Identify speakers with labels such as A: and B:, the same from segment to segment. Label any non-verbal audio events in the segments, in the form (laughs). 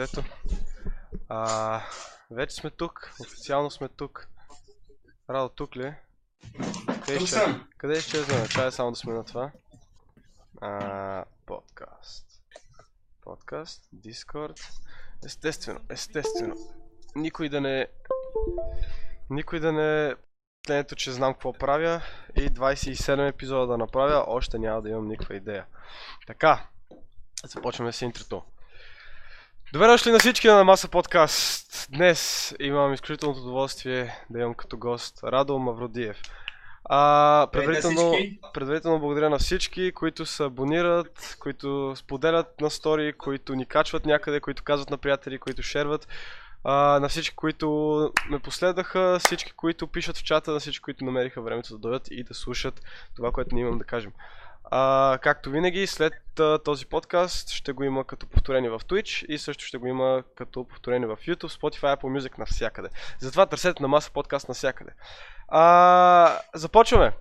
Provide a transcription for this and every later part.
A: Ето. А, вече сме тук. Официално сме тук. Радо, тук ли? Къде ще, къде изчезваме? Чай само да сме на това. А, подкаст. Подкаст, Дискорд. Естествено, естествено. Никой да не... Никой да не... Следното, че знам какво правя и 27 епизода да направя, още няма да имам никаква идея. Така, започваме с интрото. Добре дошли на всички на Маса подкаст. Днес имам изключителното удоволствие да имам като гост Радо Мавродиев. А, предварително, предварително благодаря на всички, които се абонират, които споделят на стори, които ни качват някъде, които казват на приятели, които шерват. А, на всички, които ме последваха, всички, които пишат в чата, на всички, които намериха времето да дойдат и да слушат това, което ние имам да кажем. А, както винаги, след а, този подкаст ще го има като повторение в Twitch и също ще го има като повторение в YouTube, Spotify, Apple Music навсякъде. Затова търсете на маса подкаст навсякъде. А, започваме.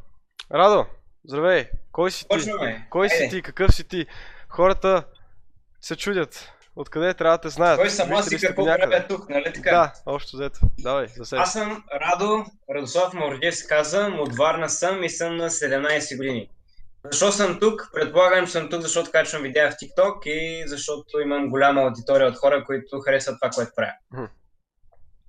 A: Радо, здравей. Кой си ти?
B: Почваме.
A: Кой си
B: Айде.
A: ти? Какъв си ти? Хората се чудят. Откъде трябва да те знаят?
B: Кой съм аз и какво правя тук, нали така?
A: Да, общо взето. Давай, за себе.
B: Аз съм Радо, Радослав Мордиев се казвам, от Варна съм и съм на 17 години. Защо съм тук? Предполагам, че съм тук, защото качвам видеа в TikTok и защото имам голяма аудитория от хора, които харесват това, което правя.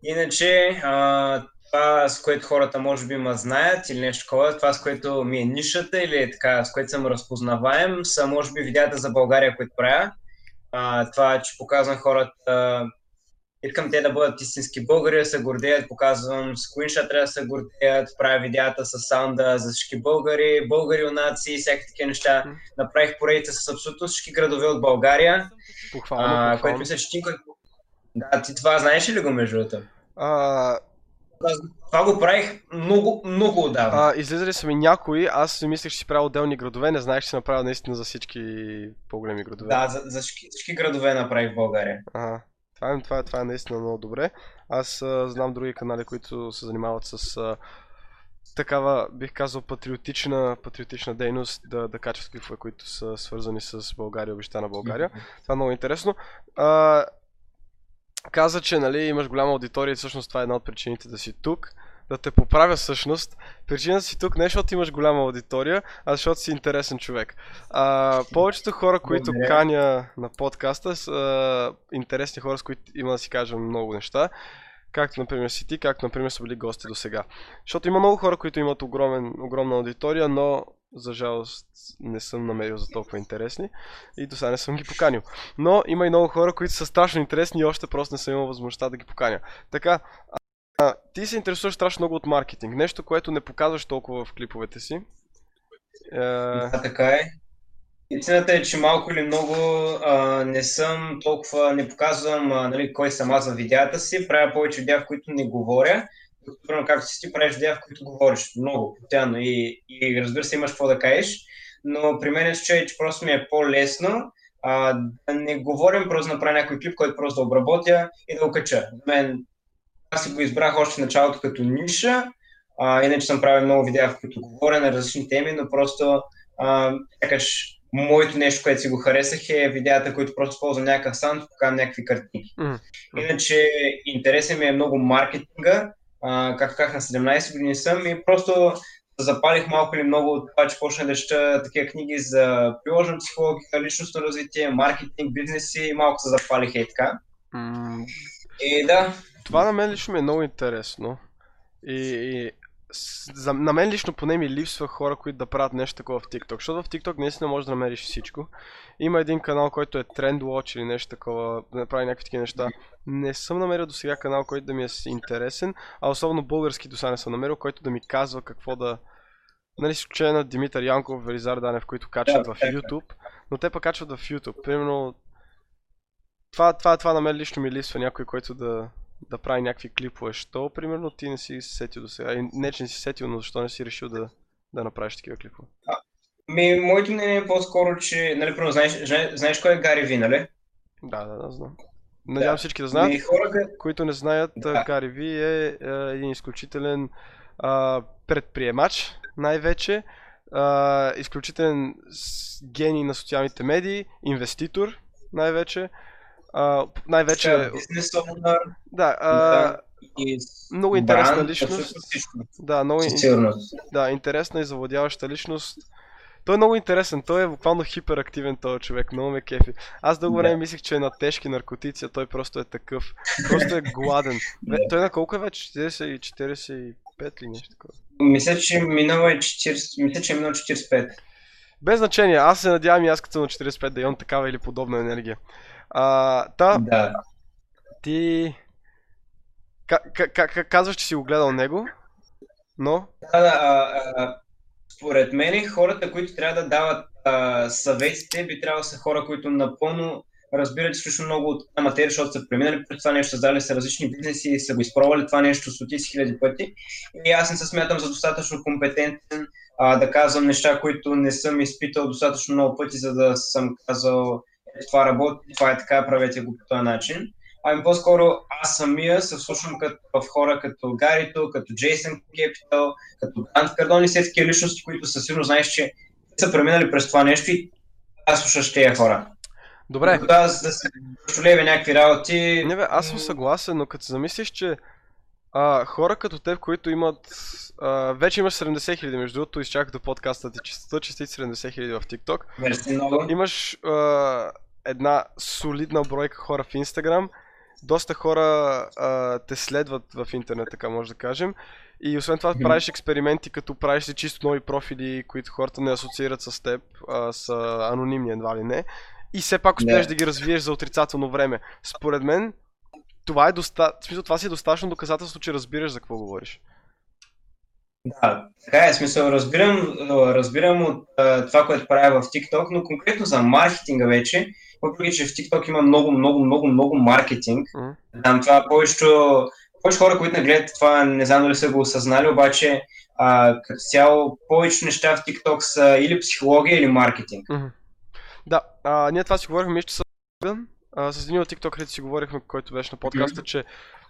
B: Иначе, а, това, с което хората може би ме знаят или нещо такова, това, с което ми е нишата или е така, с което съм разпознаваем, са може би видеята за България, които правя. А, това, че показвам хората Искам те да бъдат истински българи, да се гордеят, показвам скриншот, трябва да се гордеят, правя видеята с саунда за всички българи, българи, юнаци, всякакви такива неща. Направих поредица с абсолютно всички градове от България,
A: Похвално,
B: а,
A: похвално.
B: което мисля, че ти... Да, ти това знаеш ли го между другото?
A: А,
B: Това го правих много, много отдавна.
A: а, излизали са ми някои, аз си мислех, че си правил отделни градове, не знаех, че си направил наистина за всички по-големи градове.
B: Да, за, за всички, всички градове направих в България.
A: Ага. Това, е, това, е, това е наистина много добре. Аз а, знам други канали, които се занимават с а, такава, бих казал, патриотична, патриотична дейност, да, да качват клипове, които са свързани с България, обещана България. Това е много интересно. А, каза, че нали, имаш голяма аудитория и всъщност това е една от причините да си тук. Да те поправя всъщност. Причината си тук не е защото имаш голяма аудитория, а защото си интересен човек. А, повечето хора, които
B: Благодаря.
A: каня на подкаста, са интересни хора, с които има да си кажем много неща. Както, например, си ти, както, например, са били гости до сега. Защото има много хора, които имат огромен, огромна аудитория, но за жалост не съм намерил за толкова интересни и до сега не съм ги поканил. Но има и много хора, които са страшно интересни и още просто не съм имал възможността да ги поканя. Така, а, ти се интересуваш страшно много от маркетинг. Нещо, което не показваш толкова в клиповете си. Е,
B: Да, така е. Истината е, че малко или много а, не съм толкова, не показвам а, нали, кой съм аз за видеята си, правя повече видеа, в които не говоря. Докато, както си ти правиш видеа, в които говориш много, постоянно и, и разбира се имаш какво да кажеш, но при мен е случай, че просто ми е по-лесно а, да не говорим, просто да направя някой клип, който просто да обработя и да го кача. За мен аз си го избрах още в началото като ниша, а, иначе съм правил много видеа, в които говоря на различни теми, но просто а, сякаш моето нещо, което си го харесах е видеята, които просто ползвам някакъв саунд, покажам някакви картинки. Иначе интересен ми е много маркетинга, а, както казах на 17 години съм и просто запалих малко или много от това, че почнах да чета такива книги за приложна психология, личностно развитие, маркетинг, бизнеси и малко се запалих и така. И да,
A: това на мен лично ми е много интересно. И, и за, на мен лично поне ми липсва хора, които да правят нещо такова в TikTok. Защото в TikTok наистина можеш да намериш всичко. Има един канал, който е Trend Watch или нещо такова, да направи някакви такива неща. Не съм намерил до сега канал, който да ми е интересен, а особено български до сега не съм намерил, който да ми казва какво да... Нали, с изключение на Димитър Янков, Велизар Данев, които качват в. YouTube, но те пък качват в YouTube. Примерно, това, това, това на мен лично ми липсва някой, който да, да прави някакви клипове. Що, примерно, ти не си се сетил до сега? И Не, че не си се сетил, но защо не си решил да, да направиш такива клипове?
B: ми, моето мнение е по-скоро, че, нали, първо, знаеш, знаеш, кой е Гари Ви, нали?
A: Да, да, да, знам. Надявам
B: Да.
A: всички да знаят.
B: Ми, хора,
A: Които не знаят,
B: Да.
A: Гари Ви е, е един изключителен а, предприемач, най-вече. А, изключителен гений на социалните медии, инвеститор, най-вече. А, най-вече...
B: Така, Бизнес owner
A: Да, а, много интересна
B: бранд,
A: личност. да, много да, интересна и завладяваща личност. Той е много интересен, той е буквално хиперактивен този човек, много ме кефи. Аз дълго време мислих, че е на тежки наркотици, а той просто е такъв. Просто е гладен. (laughs)
B: Да.
A: той на колко е вече? 40 и 45 ли нещо такова?
B: Мисля, че минало е 40, мисля, че е минало 45.
A: Без значение, аз се надявам и аз като съм на 45 да имам такава или подобна енергия. А, та,
B: Да.
A: ти... Ка- ка- ка- казваш, че си го гледал него, но...
B: Да, да, а, а, според мен хората, които трябва да дават а, съветите, би трябвало да са хора, които напълно разбират изключително много от тази материя, защото са преминали през това нещо, създали са различни бизнеси и са го изпробвали това нещо стотици хиляди пъти. И аз не се смятам за достатъчно компетентен а, да казвам неща, които не съм изпитал достатъчно много пъти, за да съм казал това работи, това е така, правете го по този начин. Ами по-скоро аз самия се вслушвам като, в хора като Гарито, като Джейсън Кепитал, като Грант Кардон и все такива личности, които със сигурност знаеш, че са преминали през това нещо и аз слушаш тези хора.
A: Добре,
B: аз да се шулеве някакви работи,
A: Не бе, аз съм съгласен, но като се замислиш, че а, хора като теб, които имат... А, вече имаш 70 хиляди, между другото, изчаках до подкаста ти честито, честити 70 хиляди в TikTok.
B: мерси много.
A: Имаш а, една солидна бройка хора в Instagram, доста хора а, те следват в интернет, така може да кажем. И освен това
B: Мгм.
A: правиш експерименти, като правиш си чисто нови профили, които хората не асоциират с теб, а, са анонимни едва ли не. И все пак успееш
B: Да.
A: да ги развиеш за отрицателно време. Според мен, това е доста... в смисъл, това си е достатъчно доказателство, че разбираш за какво говориш.
B: Да, така е, смисъл, разбирам, разбирам от а, това, което правя в TikTok, но конкретно за маркетинга вече, въпреки че в TikTok има много, много, много, много маркетинг,
A: Мгм.
B: там това повечето, повече хора, които не гледат това, не знам дали са го осъзнали, обаче а, като цяло повече неща в TikTok са или психология, или маркетинг.
A: Мгм. Да, а, ние това си говорихме, че с а, с един от TikTok си говорихме, който беше на подкаста, че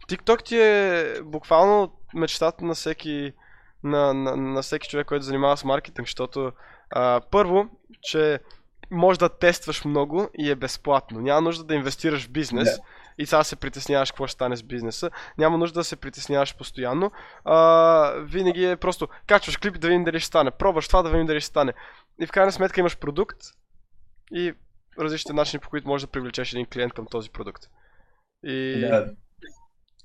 A: TikTok ти е буквално мечтата на всеки, на, на, на всеки човек, който занимава с маркетинг, защото а, първо, че може да тестваш много и е безплатно. Няма нужда да инвестираш в бизнес
B: Да.
A: и сега се притесняваш какво ще стане с бизнеса. Няма нужда да се притесняваш постоянно. А, винаги е просто качваш клип да видим дали ще стане. Пробваш това да видим дали ще стане. И в крайна сметка имаш продукт и различните начини, по които можеш да привлечеш един клиент към този продукт. И
B: Да.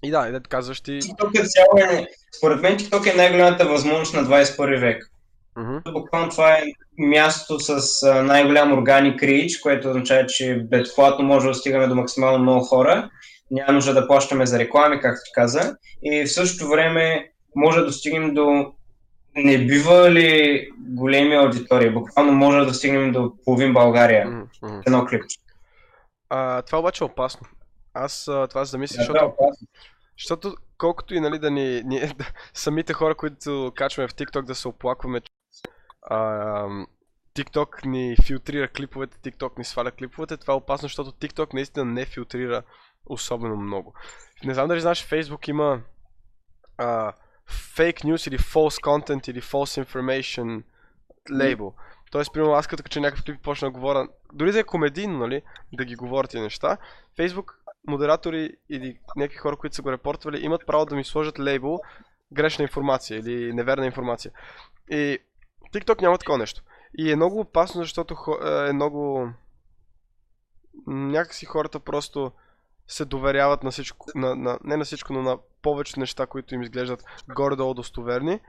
A: И да, и да казваш ти.
B: TikTok като цяло е, според мен TikTok е най-голямата възможност на 21 век.
A: Мгм.
B: Буквално това е мястото с най-голям органик reach, което означава, че безплатно може да стигаме до максимално много хора. Няма нужда да плащаме за реклами, както ти каза. И в същото време може да достигнем до не бива ли големи аудитории. Буквално може да достигнем до половин България.
A: Мгм.
B: Едно клипче.
A: А, това обаче е опасно. Аз а, това се замислих,
B: Да,
A: защото
B: да, опасно.
A: Защото колкото и нали да ни, ни (laughs) да, самите хора, които качваме в TikTok да се оплакваме, че а, TikTok ни филтрира клиповете, TikTok ни сваля клиповете, това е опасно, защото TikTok наистина не филтрира особено много. Не знам дали знаеш, Facebook има а, fake news или false content или false information лейбл. Тоест, примерно, аз като кача някакъв клип почна да говоря, дори да е комедийно, нали, да ги говоря тези неща, Facebook модератори или някакви хора, които са го репортвали, имат право да ми сложат лейбл грешна информация или неверна информация. И TikTok няма такова нещо. И е много опасно, защото хо- е много... Някакси хората просто се доверяват на всичко, на, на, не на всичко, но на повечето неща, които им изглеждат горе-долу достоверни.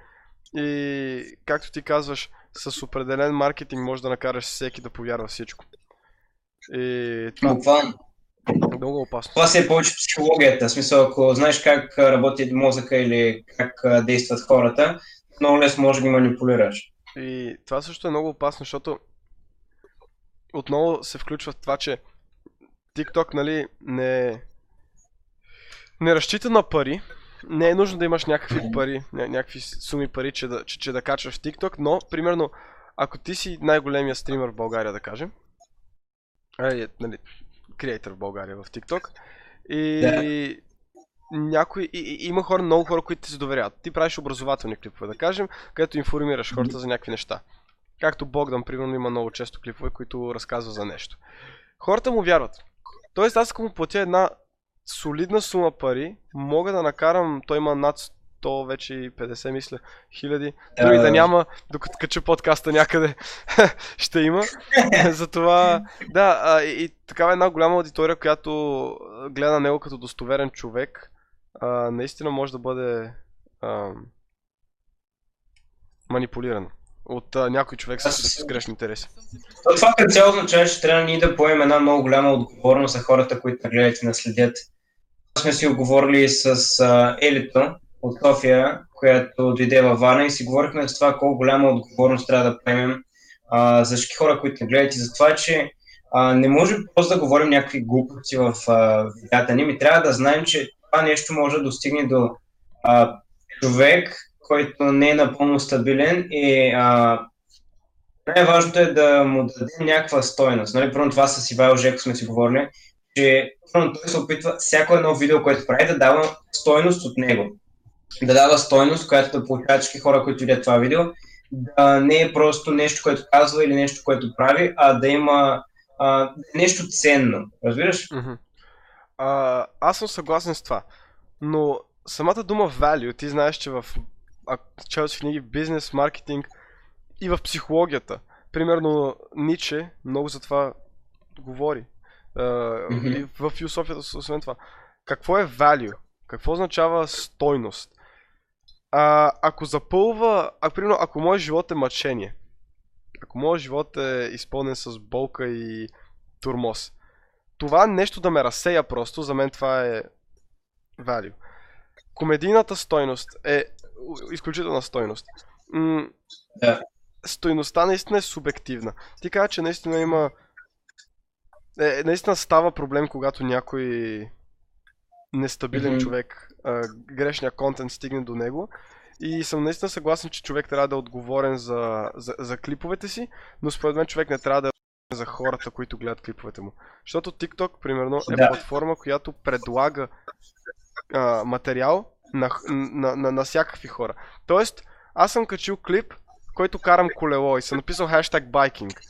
A: И както ти казваш, с определен маркетинг може да накараш всеки да повярва всичко. И това е много опасно.
B: Това си е повече психологията. В смисъл, ако знаеш как работи мозъка или как действат хората, много лесно може да ги манипулираш.
A: И това също е много опасно, защото отново се включва в това, че TikTok, нали, не, не разчита на пари. Не е нужно да имаш някакви пари, ня- някакви суми пари, че да, че, че да качваш в TikTok, но, примерно, ако ти си най-големия стример в България, да кажем, е, нали, креатор в България в TikTok, и някой, и, и, има хора, много хора, които ти се доверяват. Ти правиш образователни клипове, да кажем, където информираш хората за някакви неща. Както Богдан, примерно, има много често клипове, които разказва за нещо. Хората му вярват. Тоест аз ако му платя една солидна сума пари, мога да накарам, той има над 100, вече и 50 мисля, хиляди. Дори да няма, докато кача подкаста някъде, (laughs) ще има. (laughs) Затова, да, а, и, и такава една голяма аудитория, която гледа на него като достоверен човек, а, наистина може да бъде а, манипулирана от а, някой човек с, с грешни интереси.
B: То Това като цяло означава, че трябва ние да поемем една много голяма отговорност за хората, които гледат и наследят. Сме си оговорили с а, Елито от София, която дойде във Варна и си говорихме за това колко голяма отговорност трябва да поемем а, за всички хора, които ни гледат и за това, че а, не може просто да говорим някакви глупости в а, видеята ни. Ми трябва да знаем, че това нещо може да достигне до а, човек, който не е напълно стабилен и а, най-важното е да му дадем някаква стойност. Нали, първо това с Ивайло Жеко сме си говорили, че първо той се опитва всяко едно видео, което прави, да дава стойност от него. Да дава стойност, която да получават всички хора, които видят това видео. Да не е просто нещо, което казва или нещо, което прави, а да има а, нещо ценно. Разбираш?
A: Мгм. А, аз съм съгласен с това. Но самата дума value, ти знаеш, че в си книги бизнес, маркетинг и в психологията. Примерно Ниче много за това говори. А,
B: Мгм.
A: И в философията освен това. Какво е value? Какво означава стойност? А, ако запълва, а, примерно, ако моят живот е мъчение, ако моят живот е изпълнен с болка и турмоз, това нещо да ме разсея просто, за мен това е value. Комедийната стойност е изключителна стойност. М-
B: Да.
A: Стойността наистина е субективна. Ти каза, че наистина има... Е, наистина става проблем, когато някой нестабилен
B: Мгм.
A: човек, а, грешния контент стигне до него. И съм наистина съгласен, че човек трябва да е отговорен за, за, за клиповете си, но според мен човек не трябва да е за хората, които гледат клиповете му. Защото TikTok, примерно, е
B: Да.
A: платформа, която предлага а, материал на, на, на, на всякакви хора. Тоест, аз съм качил клип, който карам колело и съм написал хаштаг байкинг.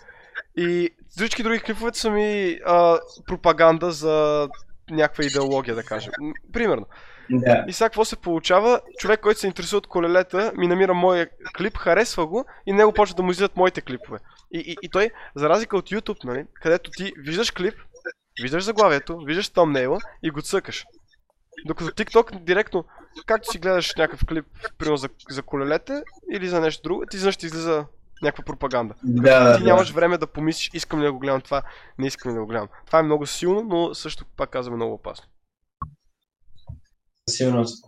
A: И всички други клипове са ми а, пропаганда за някаква идеология, да кажем. Примерно.
B: Да.
A: И сега какво се получава? Човек, който се интересува от колелета, ми намира моя клип, харесва го и него почва да му излизат моите клипове. И, и, и той, за разлика от YouTube, нали, където ти виждаш клип, виждаш заглавието, виждаш thumbnail и го цъкаш. Докато TikTok директно, както си гледаш някакъв клип, примерно за, за колелете или за нещо друго, ти изведнъж ти излиза някаква пропаганда.
B: Да,
A: Ти
B: да.
A: нямаш време да помислиш, искам ли да го гледам това, не искам ли да го гледам. Това е много силно, но също пак казваме много опасно.
B: Със сигурност.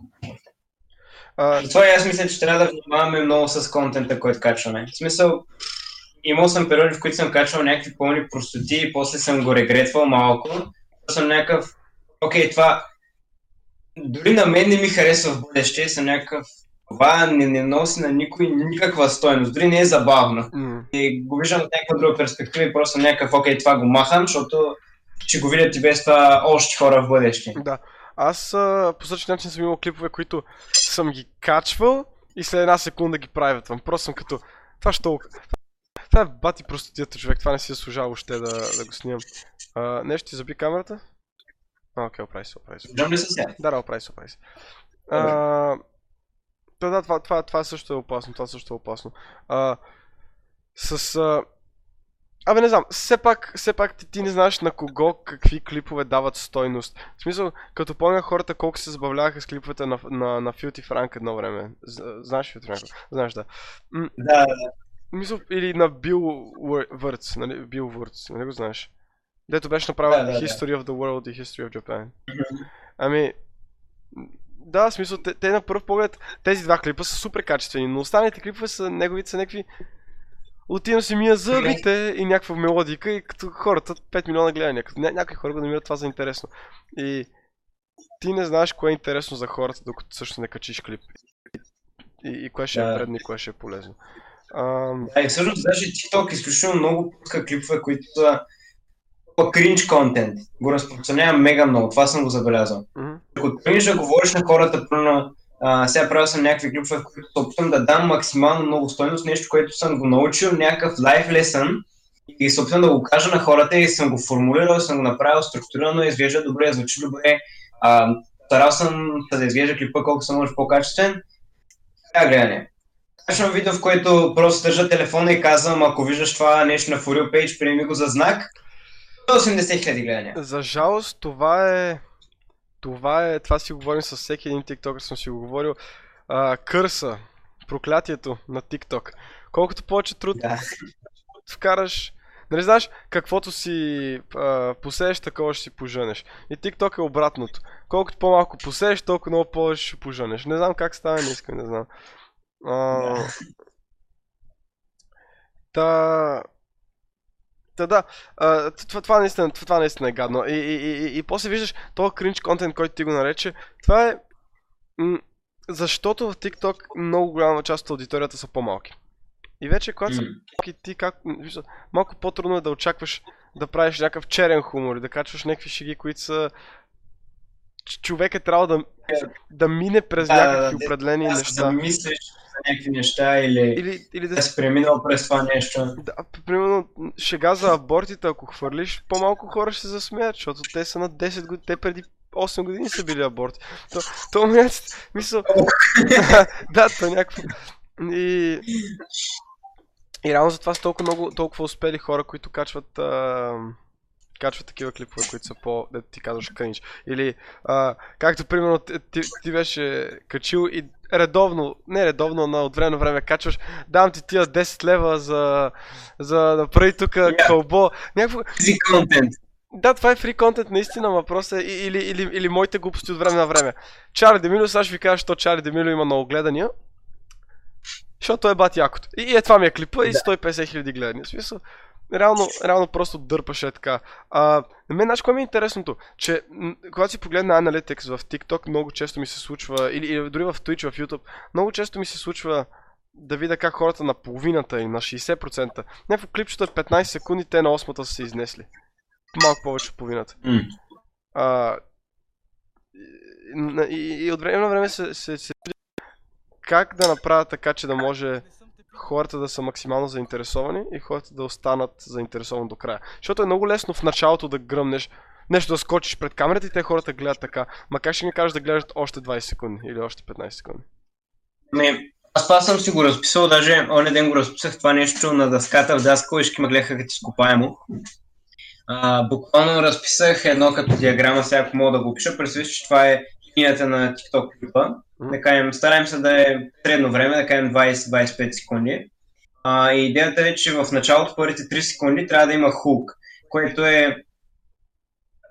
A: А,
B: Затова и аз мисля, че трябва да внимаваме много с контента, който качваме. В смисъл, имал съм периоди, в които съм качвал някакви пълни простоти и после съм го регретвал малко. Съм някакъв, окей, това дори на мен не ми харесва в бъдеще, съм някакъв, това не, не носи на никой никаква стойност, дори не е забавно.
A: м,
B: И го виждам от някаква друга перспектива и просто някакъв, окей, това го махам, защото ще го видят и без това още хора в бъдеще.
A: Да. Аз а, по същия начин съм имал клипове, които съм ги качвал и след една секунда ги правятвам. Просто съм като... Това ще толкова. Това е бати простотията човек, това не си заслужава още да, да го снимам. А, нещо ти заби камерата? А, окей, оправи се, оправи се. Да, оправи се, оправи се. Да, да, това, това, това също е опасно, това също е опасно. А, с... А... Абе, не знам, все пак, все пак ти, ти не знаеш на кого какви клипове дават стойност. В смисъл, като помня хората колко се забавляваха с клиповете на, на, на Филти Франк едно време. Знаеш Филти Франк? Знаеш, да. М,
B: Да,
A: мисъл, или на Бил Върц, нали? Бил Върц, нали го знаеш? Дето беше направил
B: Да, да, да.
A: History of the World и History of Japan. Ами, да, в смисъл, те, те на първ поглед, тези два клипа са супер качествени, но останалите клипове са, неговите са някакви... Отивам си мия зъбите и някаква мелодика и като хората 5 милиона гледания. Като ня- някои хора го намират това за интересно. И ти не знаеш кое е интересно за хората, докато също не качиш клип. И, и кое ще е
B: Да.
A: вредно и кое ще е полезно.
B: Да, и всъщност даже TikTok изключително много пуска клипове, които са кринч контент. Го разпространява мега много, това съм го забелязал.
A: мгм.
B: Ако тръгнеш да говориш на хората, примерно, а, сега правил съм някакви клипове, в които се опитвам да дам максимално много стойност, нещо, което съм го научил, някакъв лайф лесън и се опитвам да го кажа на хората и съм го формулирал, съм го направил структурирано, изглежда добре, звучи добре. А, старал съм да изглежда клипа колко съм може по-качествен. Така гледане. Качвам видео, в който просто държа телефона и казвам, ако виждаш това нещо на For You Page, приеми го за знак. 80 хиляди гледания.
A: За жалост, това е... Това е... Това си говорим с всеки един тиктокър, съм си го говорил. А, кърса. Проклятието на тикток. Колкото повече труд
B: Да.
A: вкараш... Нали знаеш, каквото си а, посееш, такова ще си поженеш. И TikTok е обратното. Колкото по-малко посееш, толкова много повече ще поженеш. Не знам как става, не искам, не знам. А,
B: Да.
A: Та... Та да, а, това, това, наистина, това наистина е гадно. И, и, и, и, после виждаш този кринч контент, който ти го нарече. Това е... М- защото в TikTok много голяма част от аудиторията са по-малки. И вече, когато са
B: М.
A: и ти как, вижда, малко по-трудно е да очакваш да правиш някакъв черен хумор и да качваш някакви шеги, които са... Човек е трябвало да, да мине през
B: Да, да,
A: някакви
B: да,
A: определени
B: Аз
A: неща.
B: да мислиш някакви неща или,
A: Или, или да си...
B: преминал през това нещо.
A: Да, примерно, шега за абортите, ако хвърлиш, по-малко хора ще се засмеят, защото те са на 10 години, те преди 8 години са били аборти. То, то момент, мисъл... (laughs) да, то някакво... И... И реално затова са толкова много, толкова успели хора, които качват, а, качват такива клипове, които са по, да ти казваш, кринж. Или, а, както примерно ти, ти, ти беше качил и редовно, не редовно, но от време на време качваш, дам ти тия 10 лева за, за да направи тук
B: Yeah.
A: кълбо. Някакво,
B: content.
A: да, това е фри контент, наистина, въпросът е или, или, или моите глупости от време на време. Чарли Демилио, сега ще ви кажа, що Чарли Демилио има много гледания. Защото е бат якото. И, и е това ми е клипа и 150 хиляди гледания. В смисъл, реално, реално просто дърпаше така. А, на мен, знаеш, кое ми е интересното? Че м, когато си погледна Analytics в TikTok, много често ми се случва, или, или дори в Twitch, в YouTube, много често ми се случва да видя как хората на половината или на 60%, някакво клипчето е 15 секунди, те на 8-та са се изнесли. Малко повече от половината.
B: М.
A: А, и, и, и от време на време се, се, се как да направя така, че да може хората да са максимално заинтересовани и хората да останат заинтересовани до края. Защото е много лесно в началото да гръмнеш, нещо да скочиш пред камерата и те хората гледат така. Ма как ще ми кажеш да гледат още 20 секунди или още 15 секунди?
B: Ами, аз това съм си го разписал, даже оня ден го разписах това нещо на дъската в даскал и ще ме гледаха като изкопаемо. А, буквално разписах едно като диаграма, сега ако мога да го опиша, представи си, че това е линията на TikTok клипа. Да кажем, стараем се да е средно време, да кажем 20-25 секунди. А, и идеята е, че в началото, първите 3 секунди, трябва да има хук, което е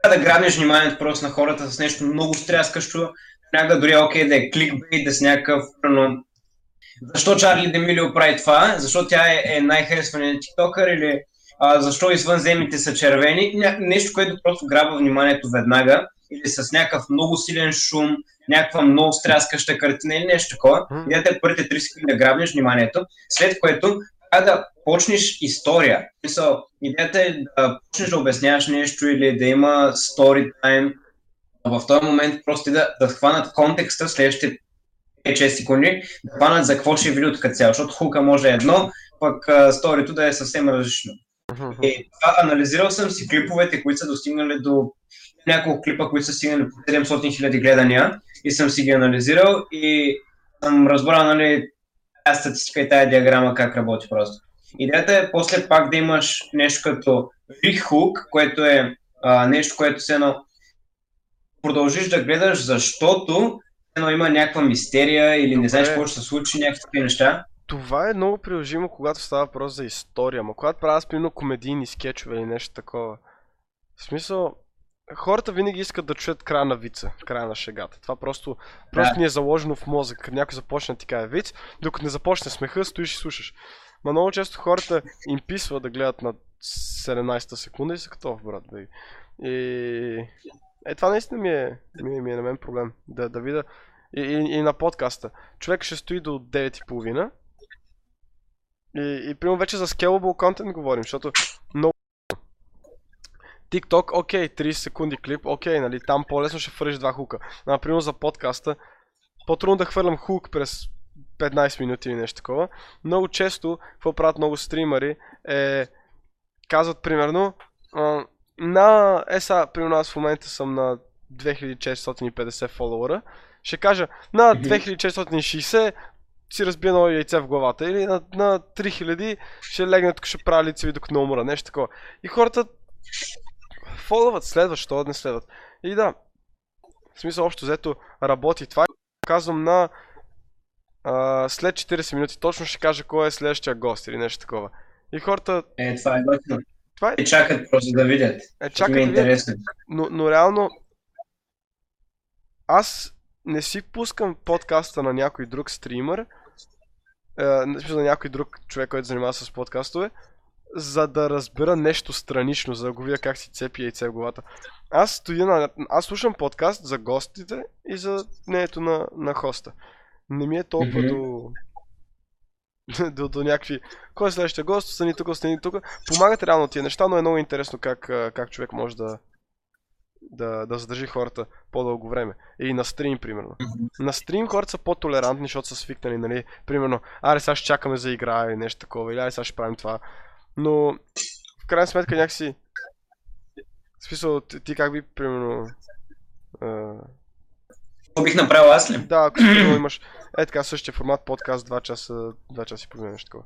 B: трябва да грабнеш вниманието просто на хората с нещо много стряскащо, някак дори е окей да е кликбейт, да си някакъв, примерно, защо Чарли Демилио прави това? Защо тя е, е най-харесваният тиктокър или а, защо извънземните са червени? Нещо, което просто грабва вниманието веднага или с някакъв много силен шум, някаква много стряскаща картина или нещо такова. Идеята е първите 3 секунди да грабнеш вниманието, след което трябва да почнеш история. Мисъл, идеята е да почнеш да обясняваш нещо или да има story time. В този момент просто да, да хванат контекста в следващите 5-6 секунди, да хванат за какво ще е видеото като цяло, защото хука може е едно, пък а, сторито да е съвсем различно. И това анализирал съм си клиповете, които са достигнали до няколко клипа, които са стигнали по 700 000 гледания и съм си ги анализирал и съм разбрал, нали, тази статистика и тази диаграма как работи просто. Идеята е после пак да имаш нещо като рихук, което е а, нещо, което се едно продължиш да гледаш, защото едно има някаква мистерия или
A: Добре.
B: не знаеш какво ще се случи, някакви такива неща.
A: Това е много приложимо, когато става въпрос за история, ма когато правя, примерно, комедийни скетчове или нещо такова. В смисъл, хората винаги искат да чуят края на вица, края на шегата. Това просто, просто
B: Да.
A: ни е заложено в мозък. Като някой започне да ти каже виц, докато не започне смеха, стоиш и слушаш. Ма много често хората им писва да гледат на 17-та секунда и са като, брат, бе. И... Е, това наистина ми е, ми, е- ми е на мен проблем. Да, да видя. И, и, и на подкаста. Човек ще стои до 9.30 и, и примерно вече за scalable content говорим, защото много TikTok, окей, 30 секунди клип, окей, нали, там по-лесно ще хвърлиш два хука. Например за подкаста, по-трудно да хвърлям хук през 15 минути или нещо такова. Много често, какво правят много стримери, е казват примерно, а, на ЕСА, примерно аз в момента съм на 2450 фолуара, ще кажа на
B: Мгм.
A: 2460 си разбия ново яйце в главата или на, на 3000 ще легне тук, ще прави лицеви докато не умра, нещо такова. И хората фоловат, следват, що да не следват. И да, в смисъл общо взето работи това. Казвам на а, след 40 минути точно ще кажа кой е следващия гост или нещо такова. И хората,
B: Е, това е готино.
A: това е,
B: Те чакат просто да видят.
A: е
B: чакай ми е интересно.
A: но, но реално аз не си пускам подкаста на някой друг стример, е, на някой друг човек, който занимава с подкастове, за да разбера нещо странично, за да го видя как си цепи яйце в главата. Аз стоя на... Аз слушам подкаст за гостите и за мнението на, на хоста. Не ми е толкова
B: Мгм.
A: до... (laughs) до, до някакви... Кой е следващия гост? Стани тук, стани тук. Помагат реално тия неща, но е много интересно как, как човек може да, да, да задържи хората по-дълго време. И на стрим, примерно. На стрим хората са по-толерантни, защото са свикнали, нали? Примерно, аре сега ще чакаме за игра или нещо такова, или аре сега ще правим това. Но, в крайна сметка някакси... В смисъл, ти, как би, примерно... А,
B: Какво бих направил аз ли?
A: да, ако имаш е така същия формат, подкаст 2 часа, 2 часа и половина, нещо такова.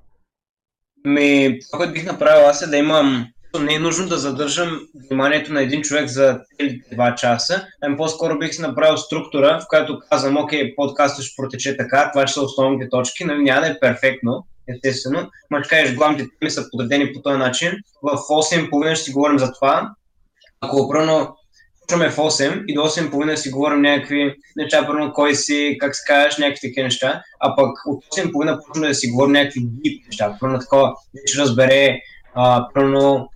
B: Ми, това, което бих направил аз е да имам... Не е нужно да задържам вниманието на един човек за целите два часа, ами по-скоро бих си направил структура, в която казвам, окей, подкастът ще протече така, това ще са основните точки, нали, няма да е перфектно, естествено, но ще кажеш, главните теми са подредени по този начин. В 8.30 ще си говорим за това. Ако примерно почваме в 8 и до 8.30 си говорим някакви неща, примерно кой си, как се кажеш, някакви такива неща, а пък от 8.30 почваме да си говорим някакви дип неща, примерно такова, вече разбере, а, кое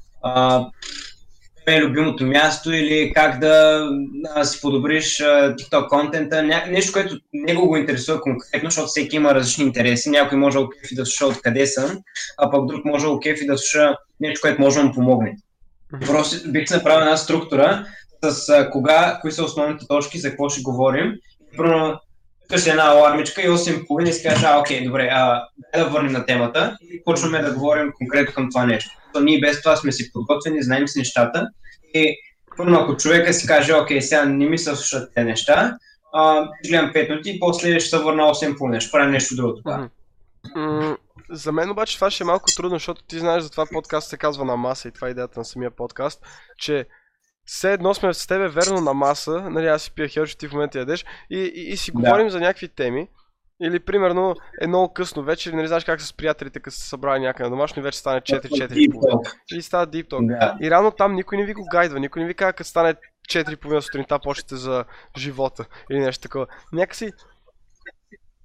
B: е любимото място или как да а, си подобриш а, TikTok контента, ня... нещо, което него го интересува конкретно, защото всеки има различни интереси. Някой може да го кефи да слуша откъде съм, а пък друг може да го кефи да слуша нещо, което може да му помогне. Просто бих направил една структура с а, кога, кои са основните точки, за какво ще говорим. Примерно, къси една алармичка и 8.30 и си кажеш, окей, добре, а, да върнем на темата и почваме да говорим конкретно към това нещо. То ние без това сме си подготвени, знаем си нещата и първо, ако човека си каже, окей, сега не ми се слушат тези неща, а, гледам 5 минути и после ще се върна 8 по ще правим нещо друго тогава.
A: М, За мен обаче това ще е малко трудно, защото ти знаеш за това подкаст се казва на маса и това е идеята на самия подкаст, че все едно сме с тебе верно на маса, нали аз си пия хелче, ти в момента ядеш и, и, и си
B: Да.
A: говорим за някакви теми. Или примерно е много късно вечер, не знаеш как с приятелите, като се събрали някъде на домашно и вече стане 4-4
B: Deep talk.
A: и става deep talk.
B: Да.
A: И реално там никой не ви го гайдва, никой не ви казва, като стане 4.30 сутринта, почнете за живота или нещо такова. Някакси,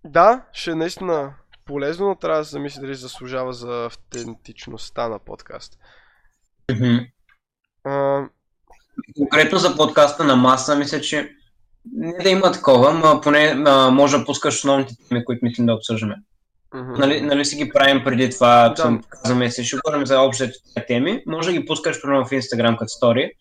A: да, ще е наистина полезно, но трябва да се замисли дали заслужава за автентичността на подкаст.
B: Мгм.
A: А,
B: Конкретно за подкаста на маса, мисля, че не да има такова, но поне а, може да пускаш основните теми, които мислим да обсъждаме.
A: мгм.
B: Нали, нали си ги правим преди това,
A: Да.
B: съм казваме си, ще говорим за общите теми, може да ги пускаш примерно в Instagram като стори.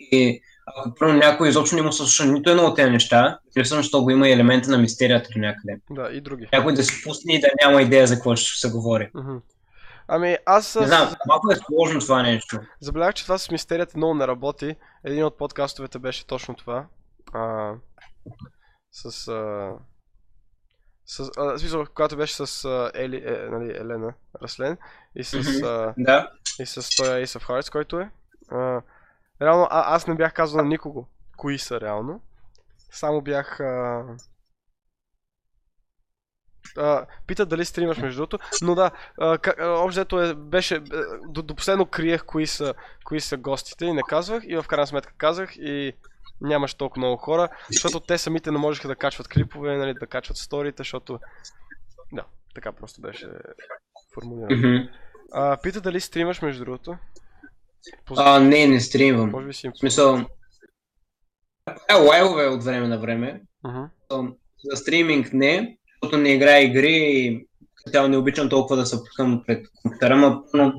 B: И ако примерно някой изобщо не му се слуша нито едно от тези неща, или всъщност го има и елемента на мистерията до някъде.
A: Да, и други.
B: Някой да си пусне и да няма идея за какво ще се говори.
A: Мгм. Ами аз
B: Не
A: а,
B: знам, малко е сложно това нещо.
A: забелязах, че това с мистерията много не работи. Един от подкастовете беше точно това. А, с... А, с а, смисъл, когато беше с а, Ели, е, нали, Елена Раслен и с, а,
B: Да.
A: и с той Ace of Hearts, който е. А, реално, а, аз не бях казал на никого кои са реално. Само бях... А... А, пита дали стримаш между другото, но да, а, как, а, общо е, беше, а, до, до последно криех кои са, кои са гостите и не казвах и в крайна сметка казах и нямаше толкова много хора, защото те самите не можеха да качват клипове, нали, да качват сторите, защото да, така просто беше формулирано.
B: Мгм.
A: А, пита дали стримаш между другото. Поз...
B: А, не, не стримвам.
A: Може би си им...
B: Смисъл, е лайвове от време на време.
A: Мгм.
B: За стриминг не, защото не играя игри и цяло не обичам толкова да се пускам пред компютъра, но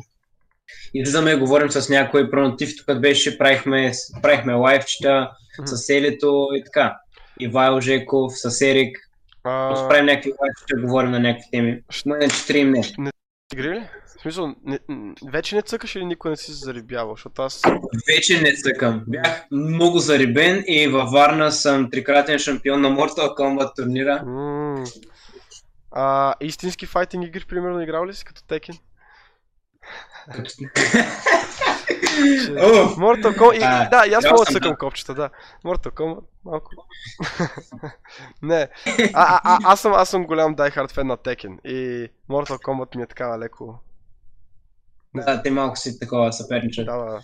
B: излизаме и говорим с някой, първо Тиф тук беше, правихме, правихме лайвчета
A: Мгм.
B: с Елито и така. Ивайл Жеков, с Ерик,
A: А,
B: правим някакви лайвчета, говорим на някакви теми.
A: Ще-
B: Но не, стрим не.
A: игри ли? В смисъл, не, вече не цъкаш или никой не си зарибявал, защото аз...
B: Вече не цъкам. Бях много зарибен и във Варна съм трикратен шампион на Mortal Kombat турнира.
A: М, а, истински файтинг игри, примерно, играл ли си като? (laughs)
B: О,
A: Mortal Kombat, и, да, и аз мога да цъкам копчета, да. Mortal Kombat, малко. (laughs) не, а, а, а, аз, съм, аз съм голям Die Hard фен на Tekken и Mortal Kombat ми е така леко...
B: да, те малко си такова съперничат.
A: Да, да.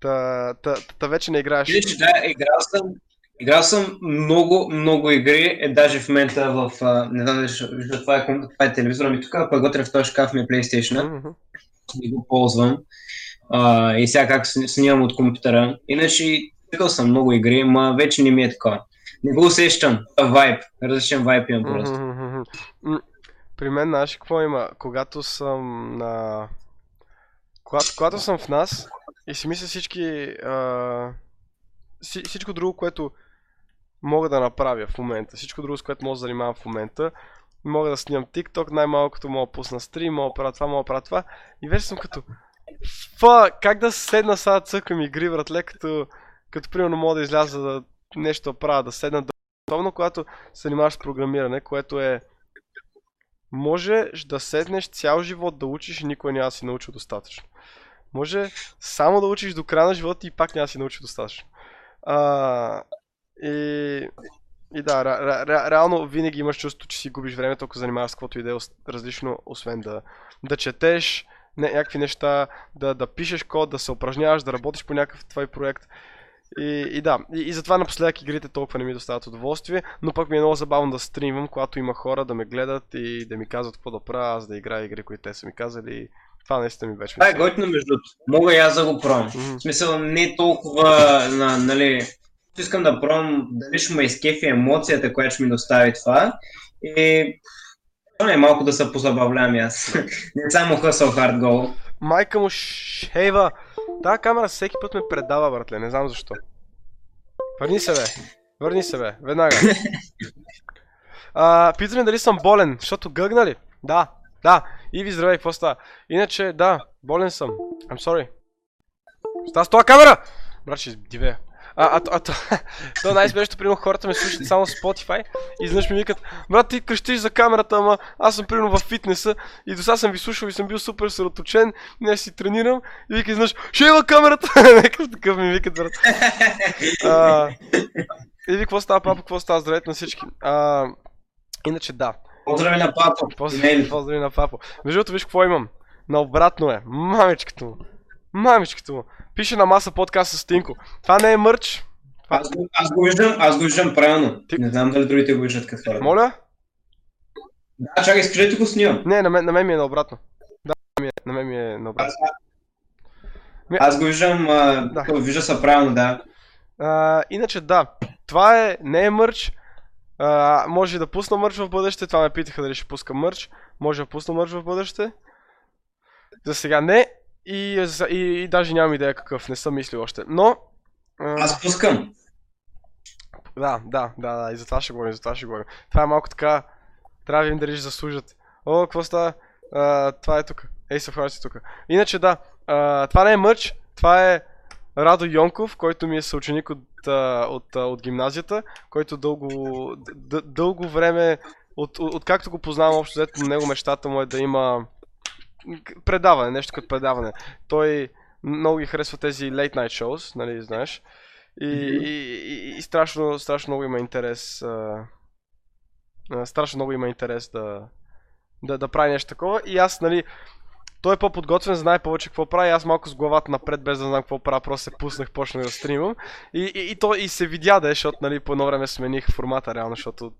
A: Та, та, та, вече не играеш.
B: Видиш, да, играл съм, играл съм много, много игри, е, даже в момента в, а, не знам дали това е, това е телевизора ми тук, пък вътре в този шкаф ми е PlayStation,
A: Мгм.
B: не го ползвам. А, и сега как сни- снимам от компютъра. Иначе играл съм много игри, ма вече не ми е такова. Не го усещам. Вайб. Различен вайб имам просто.
A: М, При мен, знаеш какво има? Когато съм на... Когато, когато съм в нас и си мисля всички... А... си- Всичко друго, което мога да направя в момента, всичко друго, с което мога да занимавам в момента, мога да снимам TikTok, най-малкото мога да пусна стрим, мога да правя това, мога да правя това. И вече съм като... Фа, как да седна сега цъкам игри, братле, като, като примерно мога да изляза да нещо да правя, да седна да... Особено когато се занимаваш с програмиране, което е... Можеш да седнеш цял живот да учиш и никой няма да си научил достатъчно. Може само да учиш до края на живота и пак няма да си научил достатъчно. А, и, и да, ре, ре, ре, реално винаги имаш чувство, че си губиш времето, ако занимаваш с каквото и да е различно, освен да, да четеш не, някакви неща, да, да пишеш код, да се упражняваш, да работиш по някакъв твой проект. И, и да, и, и затова напоследък игрите толкова не ми доставят удоволствие, но пък ми е много забавно да стримвам, когато има хора да ме гледат и да ми казват какво да правя, аз да играя игри, които те са ми казали. Това наистина ми вече
B: Това е готино между другото. Мога и аз да го пробвам.
A: Мгм.
B: В смисъл не толкова, на, нали, искам да пробвам дали ще ме изкефи емоцията, която ще ми достави това. И не малко да се позабавлявам и аз. (laughs) не само hard goal.
A: Майка му шейва. Та камера всеки път ме предава, братле, не знам защо. Върни се, бе. Върни се, бе. Веднага. А, питаме дали съм болен, защото гъгна ли? Да, да. И ви здравей, какво става? Иначе, да, болен съм. I'm sorry. Става с това камера! Брат, ще дивея. А, а, а, то, (laughs) то най-смешното, примерно хората ме слушат само в Spotify и изведнъж ми викат, брат, ти крещиш за камерата, ама аз съм примерно в фитнеса и до сега съм ви слушал и съм бил супер съсредоточен, не си тренирам и вика изведнъж, шейва камерата! (laughs) Някакъв такъв ми викат, брат. А, и ви, какво става, папа, какво става, здравейте на всички. А, иначе да,
B: Поздрави на папа.
A: Поздрави, поздрави на папо. Между другото, виж какво имам. Наобратно е. Мамичката му. Мамичката му. Пише на маса подкаст с Тинко. Това не е мърч.
B: Аз го, аз го виждам, аз го виждам правилно.
A: Ти-
B: Не знам дали другите го виждат като хора.
A: Моля?
B: Да, чакай, скажете го снимам.
A: Не, на мен, на мен ми е наобратно. Да, на мен ми е, на мен ми е наобратно.
B: Аз,
A: Ми-
B: аз го виждам, а,
A: Да.
B: да. вижда се правилно, да.
A: А, иначе да, това е, не е мърч. А, може да пусна мърч в бъдеще. Това ме питаха дали ще пуска мърч. Може да пусна мърч в бъдеще. За сега не. И, и, и даже нямам идея какъв. Не съм мислил още. Но... а,
B: Аз пускам.
A: Да, да, да, да, и за това ще говорим, за това ще говорим. Това е малко така, трябва да видим дали ще заслужат. О, какво става? А, това е тук. Ей, се си тук. Иначе да, а, това не е мърч, това е Радо Йонков, който ми е съученик от, от, а, от гимназията, който дълго, дълго време, от, от, откакто го познавам общо, взето него мечтата му е да има предаване, нещо като предаване. Той много ги харесва тези late night shows, нали, знаеш. И,
B: Мгм.
A: и, и, и страшно, страшно много има интерес. А, а, страшно много има интерес да, да, да прави нещо такова. И аз, нали, той е по-подготвен, знае повече какво прави. Аз малко с главата напред, без да знам какво правя, просто се пуснах, почнах да стримам. И, и, и, то, и се видя да е, защото нали, по едно време смених формата реално, защото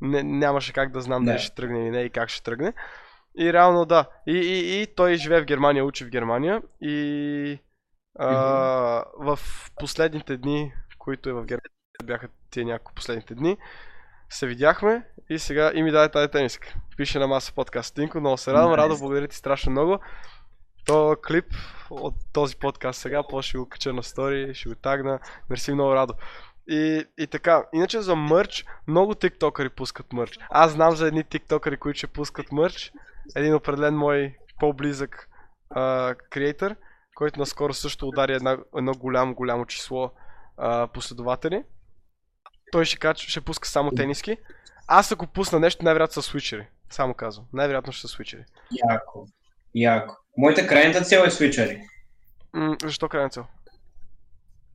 A: не, нямаше как да знам
B: Да.
A: дали ще тръгне или не и как ще тръгне. И реално да. И, и, и той живее в Германия, учи в Германия. И а, в последните дни, които е в Германия, бяха тия няколко последните дни, се видяхме и сега и ми даде тази тениска. Пише на маса подкаст Тинко, много се радвам,
B: Nice.
A: Радо, благодаря ти страшно много. То клип от този подкаст сега, после ще го кача на стори, ще го тагна. Мерси много Радо. И, и така, иначе за мърч, много тиктокъри пускат мърч. Аз знам за едни тиктокъри, които ще пускат мърч. Един определен мой по-близък креатор, който наскоро също удари една, едно голямо, голямо число а, последователи. Той ще, кач, ще пуска само тениски. Аз ако пусна нещо, най-вероятно са свичери. Само казвам. Най-вероятно ще са свичери.
B: Яко. Яко. Моята крайната цел е свичери.
A: М- защо крайна цел?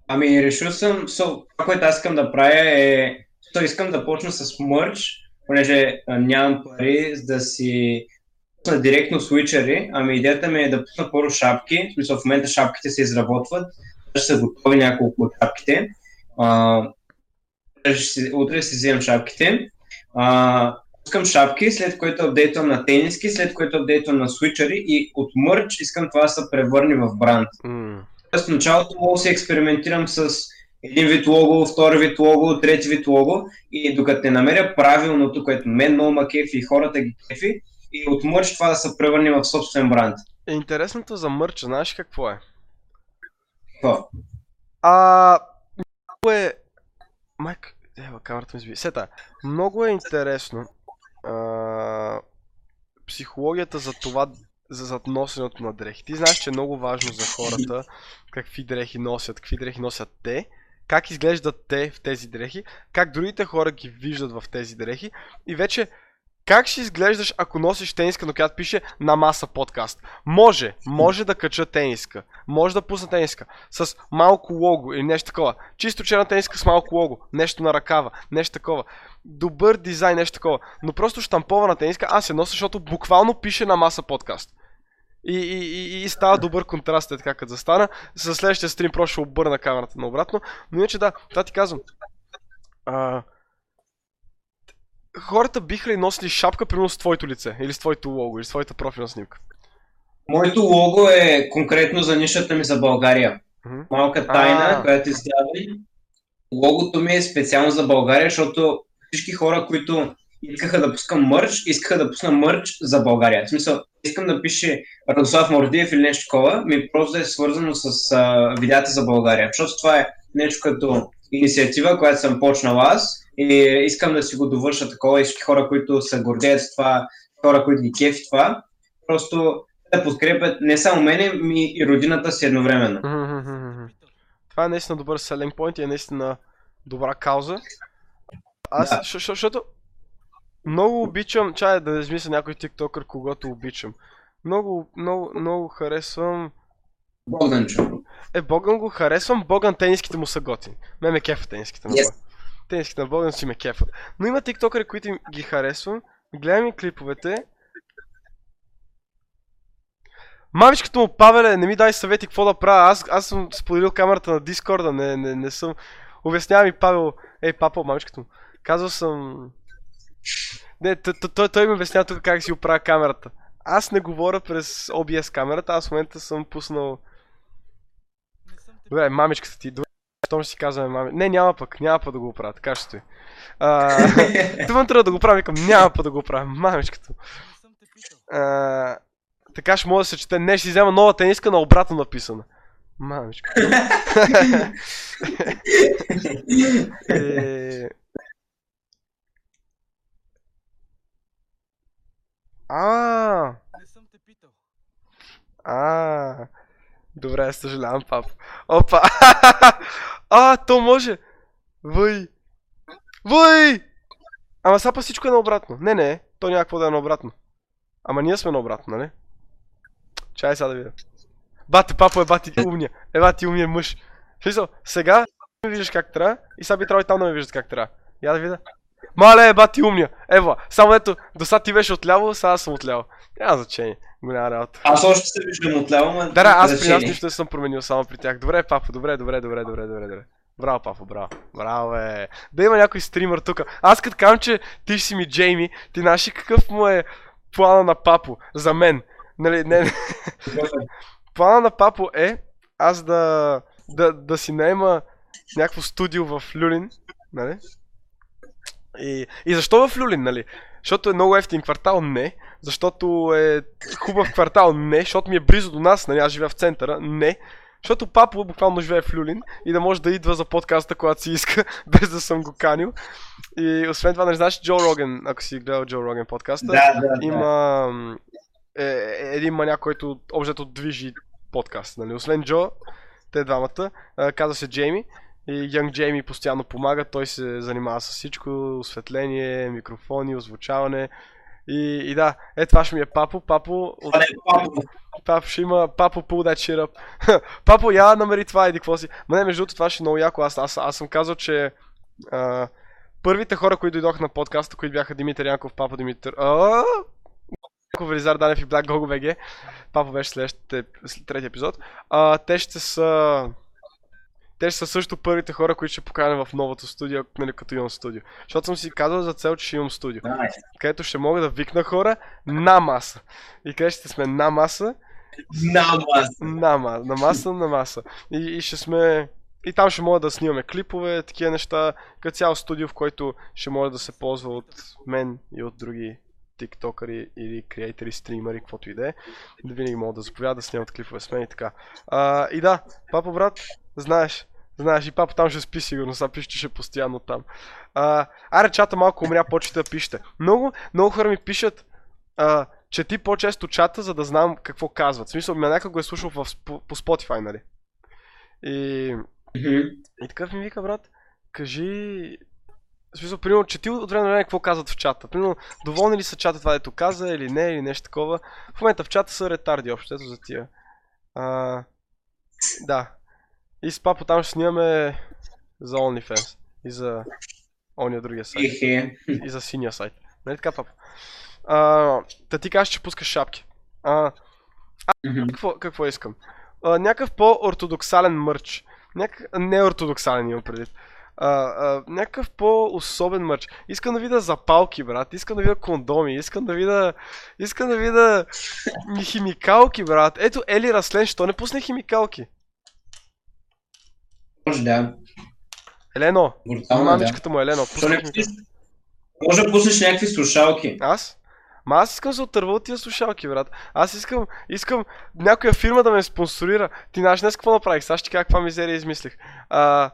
B: Ами, решил съм, so, това, което аз искам да правя е, so, искам да почна с мърч, понеже а, нямам пари за да си пусна директно свичери, ами идеята ми е да пусна първо шапки, в смисъл в момента шапките се изработват, ще са готови няколко от шапките. А, утре си- вземам шапките. А, пускам шапки, след което апдейтвам на тениски, след което апдейтвам на свичери и от мърч искам това да се превърне в бранд.
A: М-
B: Тоест, в началото мога се експериментирам с един вид лого, втори вид лого, трети вид лого и докато не намеря правилното, което мен много ма кефи и хората ги кефи, и от мърч това да се превърне в собствен бранд.
A: Е, интересното за мърча, знаеш какво е?
B: Какво?
A: А, много е... Майк, ева, камерата ми сби. Сета, много е интересно а, психологията за това, за, за носенето на дрехи. Ти знаеш, че е много важно за хората какви дрехи носят, какви дрехи носят те, как изглеждат те в тези дрехи, как другите хора ги виждат в тези дрехи и вече как ще изглеждаш, ако носиш тениска, на която пише на маса подкаст? Може, може да кача тениска, може да пусна тениска с малко лого или нещо такова. Чисто черна тениска с малко лого, нещо на ръкава, нещо такова. Добър дизайн, нещо такова. Но просто штампована тениска аз я нося, защото буквално пише на маса подкаст. И, и, и, и става добър контраст, е така като застана. За следващия стрим просто обърна камерата наобратно. Но иначе да, това ти казвам. А, хората биха ли носили шапка, примерно с твоето лице, или с твоето лого, или с твоята профилна снимка?
B: Моето лого е конкретно за нишата ми за България.
A: Мгм.
B: Малка тайна,
A: А.
B: която издавам. Логото ми е специално за България, защото всички хора, които искаха да пускам мърч, искаха да пусна мърч за България. В смисъл, искам да пише Радослав Мордиев или нещо такова, ми просто е свързано с а, видеята за България. Защото това е нещо като инициатива, която съм почнал аз и искам да си го довърша такова и всички хора, които се гордеят с това, хора, които ги кефи това, просто да подкрепят не само мене, ми и родината си едновременно.
A: Това е наистина добър selling point и е наистина добра кауза. Аз,
B: Да.
A: защото много обичам, чай да измисля някой тиктокър, когато обичам. Много, много, много харесвам...
B: Богданчо.
A: Е, Боган го харесвам, Боган тениските му са готини. Ме ме кефа тениските на
B: Yes.
A: Тениските на Боган си ме кефат. Но има тиктокъри, които им ги харесвам. Гледам и клиповете. Мамичката му, Павеле, не ми дай съвети какво да правя. Аз, аз съм споделил камерата на Дискорда, не, не, не съм... Обяснява ми Павел, ей, папа, мамичката му. Казал съм... Не, той, той ми обяснява тук как си оправя камерата. Аз не говоря през OBS камерата, аз в момента съм пуснал... Добре, мамичката ти, добре, щом ще си казваме мами. Не, няма пък, няма пък да го оправя, така ще стои. А, (laughs) Тъмън трябва да го правя, викам, няма пък да го оправя, мамичката. А, така ще мога да се чете. Не, ще си взема нова тениска на обратно написана. Мамичка. (laughs) е... А,
C: Не съм те питал.
A: а, добре, съжалявам, пап. Опа! (laughs) А, то може! Въй! Въй! Ама пък всичко е наобратно. Не, не, то няма какво да е наобратно. Ама ние сме наобратно, нали? Чай сега да видя. Бате, папа е бати умния. Е, бати умния мъж. Смисъл, сега (laughs) ме виждаш как трябва и сега би трябвало и там да ме виждат как трябва. Я да видя. Мале, е, бати умния. Ева, само ето, до сега ти беше отляво, сега съм отляво. Няма значение. Голяма работа.
B: Аз още се виждам отляво, ма...
A: Да, да, аз при нас нищо не съм променил, само при тях. Добре, папа, добре, добре, добре, добре, добре, добре. Браво, папа, браво. Браво, бе. Да има някой стример тук. Аз като казвам, че ти си ми Джейми, ти знаеш ли какъв му е плана на папо за мен? Нали, не, не. Плана на папо е аз да, да, да си наема някакво студио в Люлин, нали? И, и защо в Люлин, нали? Защото е много ефтин квартал, не. Защото е хубав квартал, не. Защото ми е близо до нас, нали? Аз живея в центъра, не. Защото папо буквално живее в Люлин и да може да идва за подкаста, когато си иска, (laughs) без да съм го канил. И освен това, не знаеш Джо Роген, ако си гледал Джо Роген подкаста,
B: Да, да, да.
A: има, е, е един маняк, който обжето движи подкаст. Нали? Освен Джо, те двамата, казва се Джейми. И Young Джейми постоянно помага, той се занимава с всичко, осветление, микрофони, озвучаване. И, и да, е това ще ми е Папо. Папо, от...
B: Е папо.
A: Папо ще има Папо pull that shit up. (laughs) Папо, я намери това, иди какво си. Ма не, между другото, това ще е много яко. Аз, аз, аз съм казал, че а, първите хора, които дойдоха на подкаста, които бяха Димитър Янков, Папо Димитър... А, Велизар Данев и Black Gogo BG. Папо беше следващия трети епизод. А, те ще са... Те ще са също първите хора, които ще поканя в новото студио, нали, като имам студио. Защото съм си казал за цел, че ще имам студио.
B: Nice.
A: Където ще мога да викна хора на маса. И къде ще сме на маса,
B: Намаз.
A: на, ма, на маса, на маса. И, и ще сме... И там ще мога да снимаме клипове, такива неща. Като цяло студио, в който ще може да се ползва от мен и от други тиктокъри или креатори, стримери, каквото и да е. Да винаги могат да заповядат да снимат клипове с мен и така. А, и да, папа брат, знаеш, знаеш и папа там ще спи сигурно, сега пише, че ще е постоянно там. А, аре чата малко умря, почте да пишете. Много, много хора ми пишат, а, чети по-често чата, за да знам какво казват. В смисъл, ме някак го е слушал в, по, по Spotify, нали? И,
B: Мгм.
A: и такъв ми вика, брат, кажи... В смисъл, примерно, чети от време на време какво казват в чата. Примерно, доволни ли са чата това, дето каза или не, или нещо такова. В момента в чата са ретарди общо, ето за тия. А, да. И с папо там ще снимаме за OnlyFans. И за ония другия сайт. И за синия сайт. Нали така, папа? А, та ти кажеш, че пускаш шапки. А,
B: Мгм.
A: какво, какво искам? А, някакъв по-ортодоксален мърч. Някак... Не ортодоксален имам предвид. А, а, някакъв по-особен мърч. Искам да видя запалки, брат. Искам да видя кондоми. Искам да видя... Искам да видя ми (laughs) химикалки, брат. Ето Ели Раслен, що не пусне химикалки?
B: Може да.
A: Елено.
B: Брутално да.
A: Мамичката му Елено. Пусне химикалки.
B: пуснеш? Може да пуснеш някакви слушалки.
A: Аз? Ма аз искам да се отърва от тия слушалки, брат. Аз искам, искам някоя фирма да ме спонсорира. Ти знаеш днес какво направих? Сега ще кажа каква мизерия измислих. А,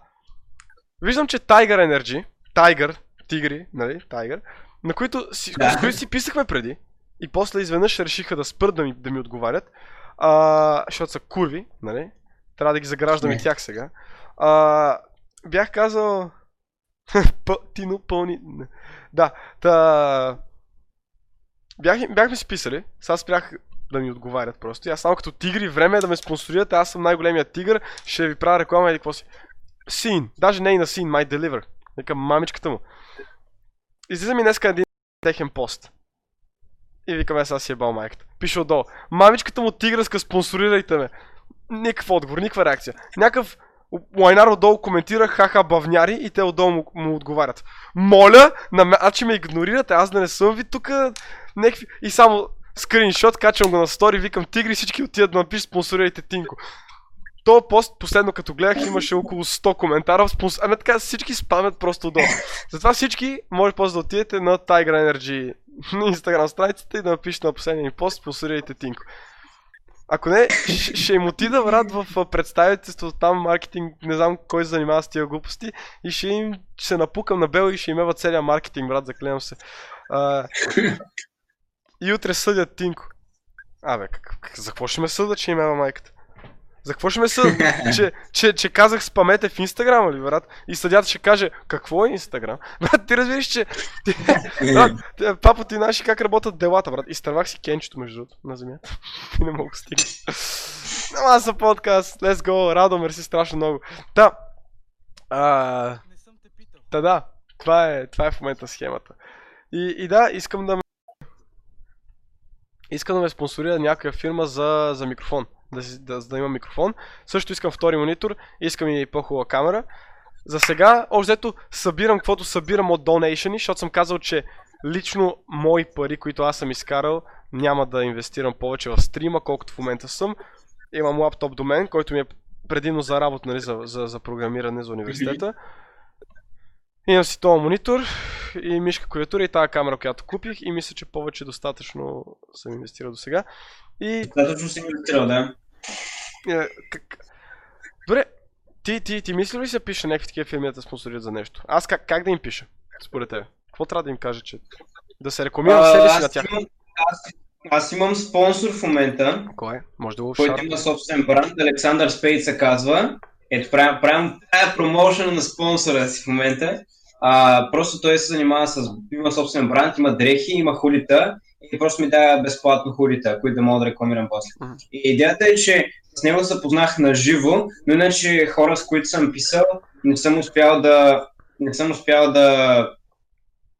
A: виждам, че Tiger Energy, Tiger, тигри, нали, Tiger, на които си,
B: Да.
A: с които си писахме преди, и после изведнъж решиха да спрат да ми, да ми отговарят, а, защото са курви, нали, трябва да ги заграждам и тях сега. А, бях казал... (laughs) Тино пълни... Да, та... Бях, бяхме си писали, сега спрях да ми отговарят просто. И аз само като тигри, време е да ме спонсорирате, аз съм най-големият тигър, ще ви правя реклама или какво си. Син, даже не и на Син, My Deliver. Нека мамичката му. Излиза ми днеска един техен пост. И викаме сега си е бал майката. Пише отдолу. Мамичката му тигърска, спонсорирайте ме. Никакъв отговор, никаква реакция. Някакъв лайнар отдолу коментира хаха бавняри и те отдолу му, му отговарят. Моля, на ме, а че ме игнорирате, аз да не съм ви тук някакви... И само скриншот, качвам го на стори, викам тигри, всички отиват да напишат спонсорирайте Тинко. То пост, последно като гледах, имаше около 100 коментара. Спонс... Ами така всички спамят просто отдолу. Затова всички може после да отидете на Tiger Energy инстаграм страницата и да напишете на последния ми пост спонсорирайте Тинко. Ако не, ще им отида, брат, в а, представителство там, маркетинг, не знам кой се занимава с тия глупости и ще им ще се напукам на бел и ще им ева целият маркетинг, брат, заклевам се. А, и утре съдят Тинко. Абе, как, как, за какво ще ме съдят, че им ева майката? За какво ще ме съдят? (laughs) че, че, че казах спамете в Инстаграм, ли, брат? И съдята ще каже, какво е Инстаграм? (laughs) Брат, ти разбираш, че... Ти, брат, папа, ти знаеш как работят делата, брат? Изтървах си кенчето, между другото, на земята. (laughs) И не мога да стигна. Ама за подкаст, let's go, радо, мерси страшно много. Та, а,
C: Не съм те питал.
A: Та да, това е, това е в момента схемата. И, и да, искам да ме... Искам да ме спонсорира някаква фирма за, за микрофон. Да, да, да има микрофон. Също искам втори монитор, искам и по-хубава камера. За сега, взето, събирам каквото събирам от donation, защото съм казал, че лично мои пари, които аз съм изкарал, няма да инвестирам повече в стрима, колкото в момента съм. Имам лаптоп до мен, който ми е предимно за работа, нали, за, за, за програмиране за университета. Имам си този монитор и мишка клавиатура и тази камера, която купих и мисля, че повече достатъчно съм инвестирал до сега. И
B: Достатъчно си инвестирал, да.
A: е, как... Добре, ти, ти, ти мисли ли се пише някакви такива фирми да спонсорират за нещо? Аз как, как да им пиша, според теб? Какво трябва да им кажа, че... Да се рекламирам себе си на тях?
B: имам- Аз, аз имам спонсор в момента,
A: Кой е? Може да го
B: който
A: шар...
B: има собствен бранд, Александър Спейт се казва. Ето, правим, правим правя промоушен на спонсора си в момента. А, просто той се занимава с... Има собствен бранд, има дрехи, има хулита и просто ми дава безплатно хулита, които да мога да рекламирам после. И идеята е, че с него се познах на живо, но иначе хора, с които съм писал, не съм успял да... Не съм успял да...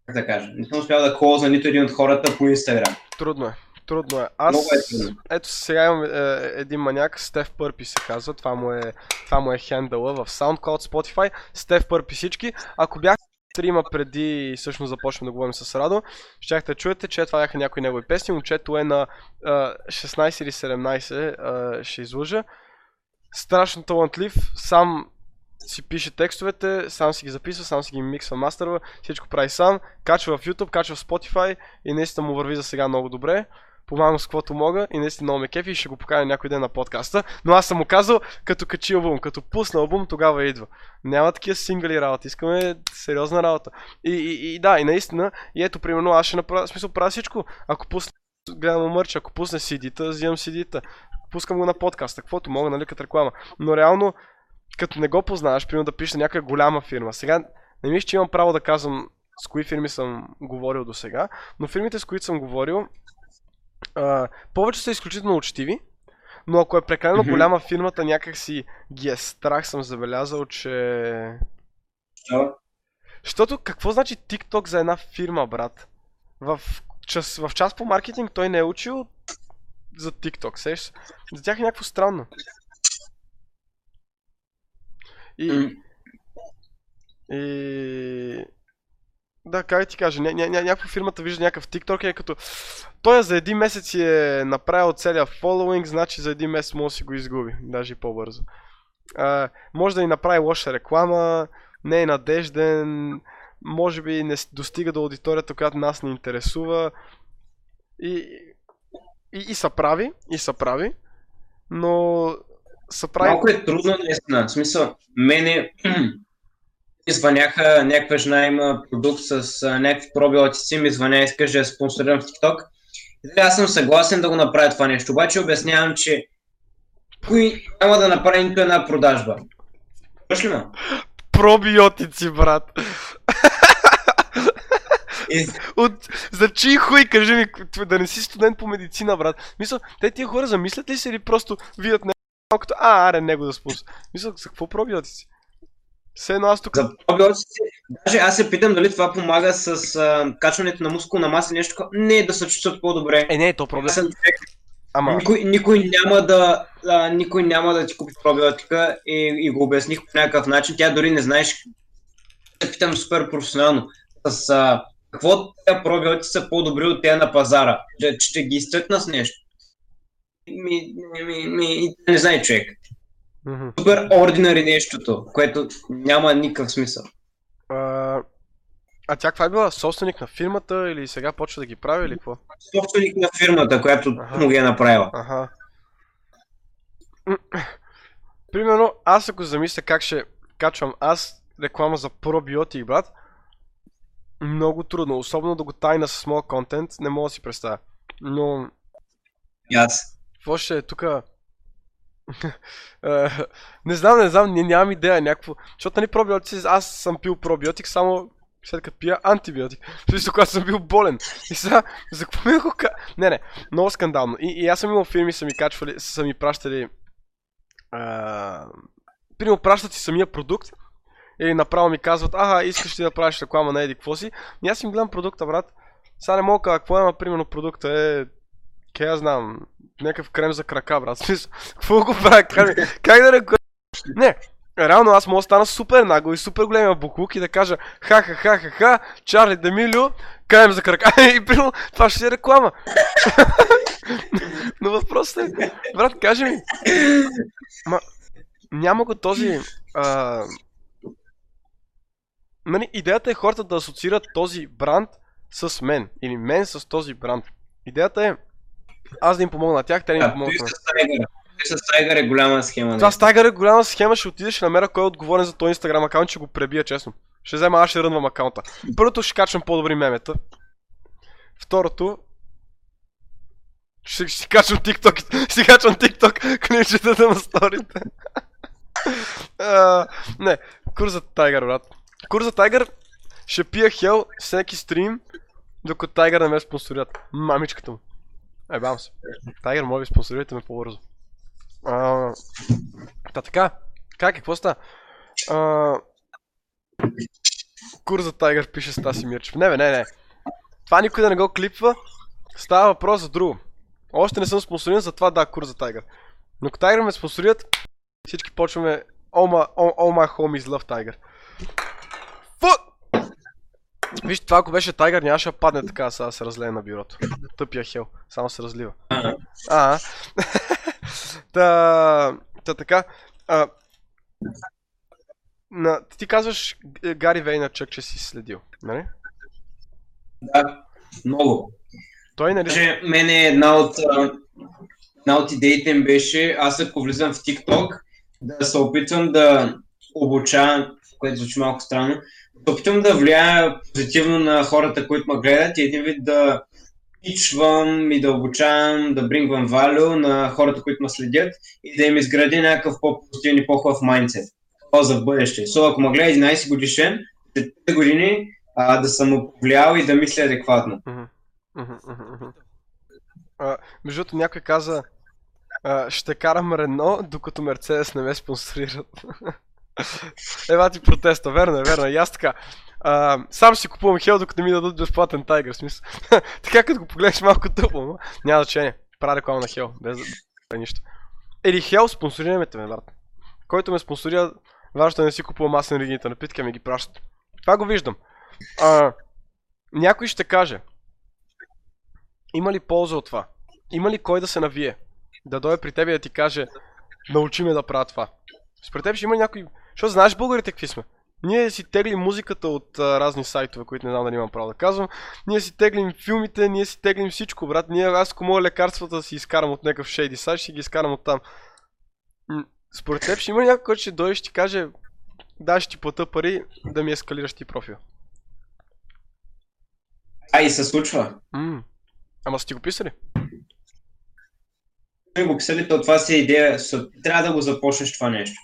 B: Как да кажа? Не съм успял да клозна нито един от хората по Инстаграм.
A: Трудно е. Трудно е. Аз,
B: Много е трудно.
A: ето сега имам е, един маняк, Стеф Пърпи се казва, това му е, това му е хендъла в SoundCloud, Spotify, Стеф Пърпи всички. Ако бях трима преди всъщност започнем да говорим с Радо, щяхте да чуете, че това бяха някои негови песни. Момчето е на а, 16 или 17, а, ще излъжа. Страшно талантлив, сам си пише текстовете, сам си ги записва, сам си ги миксва, мастерва, всичко прави сам, качва в YouTube, качва в Spotify и наистина му върви за сега много добре. Помагам с каквото мога и наистина много ме кефи и ще го поканя някой ден на подкаста. Но аз съм му казал, като качи албум, като пусна албум, тогава идва. Няма такива сингли работа, искаме сериозна работа. И, и, и да, и наистина, и ето примерно аз ще направя, смисъл правя всичко. Ако пусна, гледам мърча, ако пусне CD-та, взимам CD-та. Пускам го на подкаста, каквото мога, нали, като реклама. Но реално, като не го познаваш, примерно да пишеш на някаква голяма фирма. Сега не мисля, че имам право да казвам с кои фирми съм говорил до сега, но фирмите, с които съм говорил, а, повече са изключително учтиви, но ако е прекалено
B: Мгм.
A: голяма фирмата, някак си ги е страх, съм забелязал, че...
B: Да.
A: Защото какво значи TikTok за една фирма, брат? В, час, в част по маркетинг той не е учил за TikTok, сеш? За тях е някакво странно. И,
B: М,
A: И... Да, как ти кажа, ня, ня, ня, някаква фирмата вижда някакъв TikTok и е като той за един месец е направил целия following, значи за един месец може да си го изгуби, даже и по-бързо. А, може да ни направи лоша реклама, не е надежден, може би не достига до аудиторията, която нас не интересува. И, и, и са прави, и са прави, но са прави...
B: Малко е трудно наистина. В смисъл, мене (clears throat) звъняха, някаква жена има продукт с а, някакви пробиотици, ми звъня и иска да я спонсорирам в TikTok. И така, аз съм съгласен да го направя това нещо, обаче обяснявам, че кой няма да направи нито една продажба. Слушаш ли ме?
A: Пробиотици, брат! От... За чий хуй, кажи ми, да не си студент по медицина, брат. Мисля, те тия хора замислят ли се или просто видят не малкото, а, аре, него да спус. Мисля, за какво пробиотици? Все едно аз тук...
B: за пробиотици, даже аз се питам дали това помага с а, качването на мускулна маса нещо такова. Не, да се чувстват по-добре.
A: Е, не, то
B: Аз
A: проблем.
B: съм човек,
A: Ама,
B: Никой, никой, няма да, а, никой няма да ти купи пробиотика и, и го обясних по някакъв начин. Тя дори не знаеш. Те питам супер професионално. С а, какво тези пробиотици са по-добри от тези на пазара? Че, че ще ги изтъкна с нещо. Ми, ми, ми, ми, не знае човек.
A: Мгм.
B: Супер ординари нещото, което няма никакъв смисъл.
A: а, а тя каква е била? Собственик на фирмата или сега почва да ги прави или какво?
B: Собственик на фирмата, която
A: Аха.
B: му ги е направила.
A: Аха. М, (clears throat) Примерно, аз ако замисля как ще качвам аз реклама за пробиотик, брат, много трудно, особено да го тайна с моят контент, не мога да си представя. Но,
B: аз.
A: какво ще е тук? Не знам, не знам, ня- нямам идея, някакво. Защото нали пробиотици, аз съм пил пробиотик само след като пия антибиотик. Смисъл, когато съм бил болен. И сега, за какво ми го ка... Не, не, много скандално. И, и аз съм имал фирми, са ми качвали, са ми пращали... А... Примерно пращат си самия продукт или направо ми казват, ага, искаш ли да правиш реклама на еди какво си. И аз им гледам продукта, брат. Сега не мога какво е, примерно продукта е... Ке я знам, някакъв крем за крака, брат. (laughs) Смисъл, какво го правя? Как, как да река... Не, реално аз мога да стана супер нагъл и супер големия буклук и да кажа ха ха ха ха ха, Чарли Демилио, крем за крака (laughs) и примерно това ще е реклама. (laughs) Но въпросът е, брат, кажи ми, ма, няма го този... А... Нали, идеята е хората да асоциират този бранд с мен. Или мен с този бранд. Идеята е аз да им помогна на тях, те да им
B: А, той с Тайгър. Тайгър е голяма схема.
A: Това
B: не?
A: с Tiger е голяма схема, ще отидеш ще намеря кой е отговорен за този Instagram акаунт, ще го пребия честно. Ще взема, аз ще рънвам акаунта. Първото ще качвам по-добри мемета. Второто, Ще, ще качвам TikTok, (laughs) ще качвам TikTok клипчетата на сторите. (laughs) А, не, Курза Тайгър, брат. Курза Тайгър ще пия хел всеки стрим, докато Тайгър не ме спонсорират. Мамичката му. Е, бам се. Тайгър, моля ви, спонсорирайте ме по-бързо. А, Та така, как, какво става? А, Курза Тайгър пише Стаси Мирчев. Не, бе, не, не. Това никой да не го клипва. Става въпрос за друго. Още не съм спонсориран, затова да, Курза Тайгър. Но ако Тайгър ме спонсорират, всички почваме All my, all, all my homies love Tiger. Фу! Виж, това ако беше Тайгър, нямаше да падне така, сега се разлее на бюрото. Тъпия хел, само се разлива. А, (laughs) та, та така. А, на, ти казваш Гари Вейначък, че си следил, нали?
B: Да, много.
A: Той нали...
B: Даже мене една от, една от идеите им беше, аз ако влизам в TikTok, да се опитвам да обучавам, което звучи малко странно, се опитвам да влияя позитивно на хората, които ме гледат и един вид да пичвам и да обучавам, да брингвам валю на хората, които ме следят и да им изгради някакъв по-позитивен и по-хубав майндсет. Това за бъдеще. So, ако ме гледа 11 годишен, след 3 години а, да съм повлиял и да мисля адекватно.
A: Между другото някой каза, а, ще карам Рено, докато Мерцедес не ме спонсорират. (laughs) Ева ти протеста, верно е, верно е. И аз така. А, сам си купувам хел, докато ми дадат безплатен тайгър, смисъл. (laughs) така като го погледнеш малко тъпо, но няма значение. Правя реклама на хел, без да е нищо. Или хел, спонсорираме те, брат. Който ме спонсорира, важно е да не си купувам аз енергийните напитки, ми ги пращат. Това го виждам. А, някой ще каже, има ли полза от това? Има ли кой да се навие? Да дойде при теб и да ти каже, научи ме да правя това. Според теб ще има някой... Защото знаеш българите какви сме. Ние си теглим музиката от а, разни сайтове, които не знам дали имам право да казвам. Ние си теглим филмите, ние си теглим всичко, брат. Ние, аз ако мога лекарствата да си изкарам от някакъв шейди сайт, ще ги изкарам от там. Според теб ще има някой, който ще дойде и ще ти каже, да, ще ти плата пари да ми ескалираш ти профил.
B: А и се случва.
A: М. Ама сте го писали?
B: Сме го то това си е идея. Трябва да го започнеш това нещо.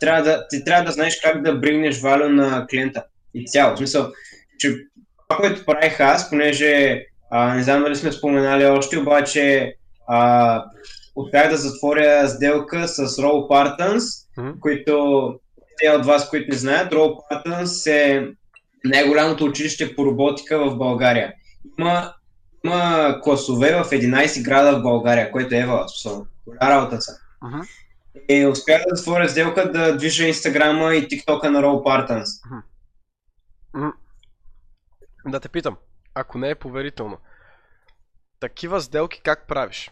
B: Трябва да, ти трябва да знаеш как да бригнеш валю на клиента. И цяло. В смисъл, че това, което правих аз, понеже а, не знам дали сме споменали още, обаче а, успях да затворя сделка с Roll Partons,
A: Мгм.
B: които те от вас, които не знаят, Roll Partons е най-голямото училище по роботика в България. Има, има класове в 11 града в България, което е смисъл, голяма работа са.
A: Мгм.
B: И успях да затворя сделка да движа инстаграма и тиктока на Roll Partons.
A: М. Да те питам, ако не е поверително, такива сделки как правиш?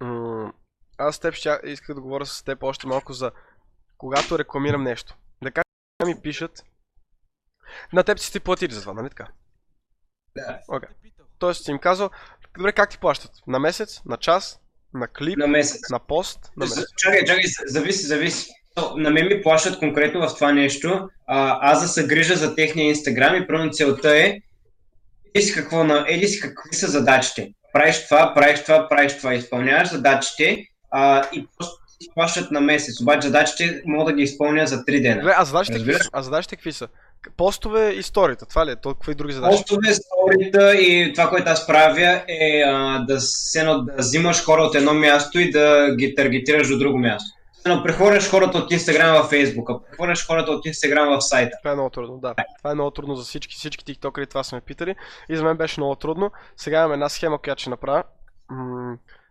A: М, Аз с теб ще исках да говоря с теб още малко за когато рекламирам нещо. Да как ми пишат, на теб си ти платили за това, нали така?
B: Да.
A: Окей. Тоест си им казал, добре как ти плащат? На месец, на час, на клип,
B: На месец.
A: на пост, на месец.
B: Чакай, чакай, зависи, зависи. На мен ми плащат конкретно в това нещо. А, аз да се грижа за техния инстаграм и първо целта е еди си какво на, еди си какви са задачите. Правиш това, правиш това, правиш това, изпълняваш задачите а, и просто ти плащат на месец. Обаче задачите мога да ги изпълня за 3 дена.
A: Добре, а задачите какви? А задачите какви са? Постове и сторията, това ли е? То, какви други задачи?
B: Постове, сторита и това, което аз правя е а, да, се, едно- да взимаш хора от едно място и да ги таргетираш до друго място. Но прехвърляш хората от Инстаграм в Фейсбук, а прехвърляш хората от Инстаграм в сайта.
A: Това е много трудно, да. Това е много трудно за всички, всички тиктокери, това сме питали. И за мен беше много трудно. Сега имам една схема, която ще направя.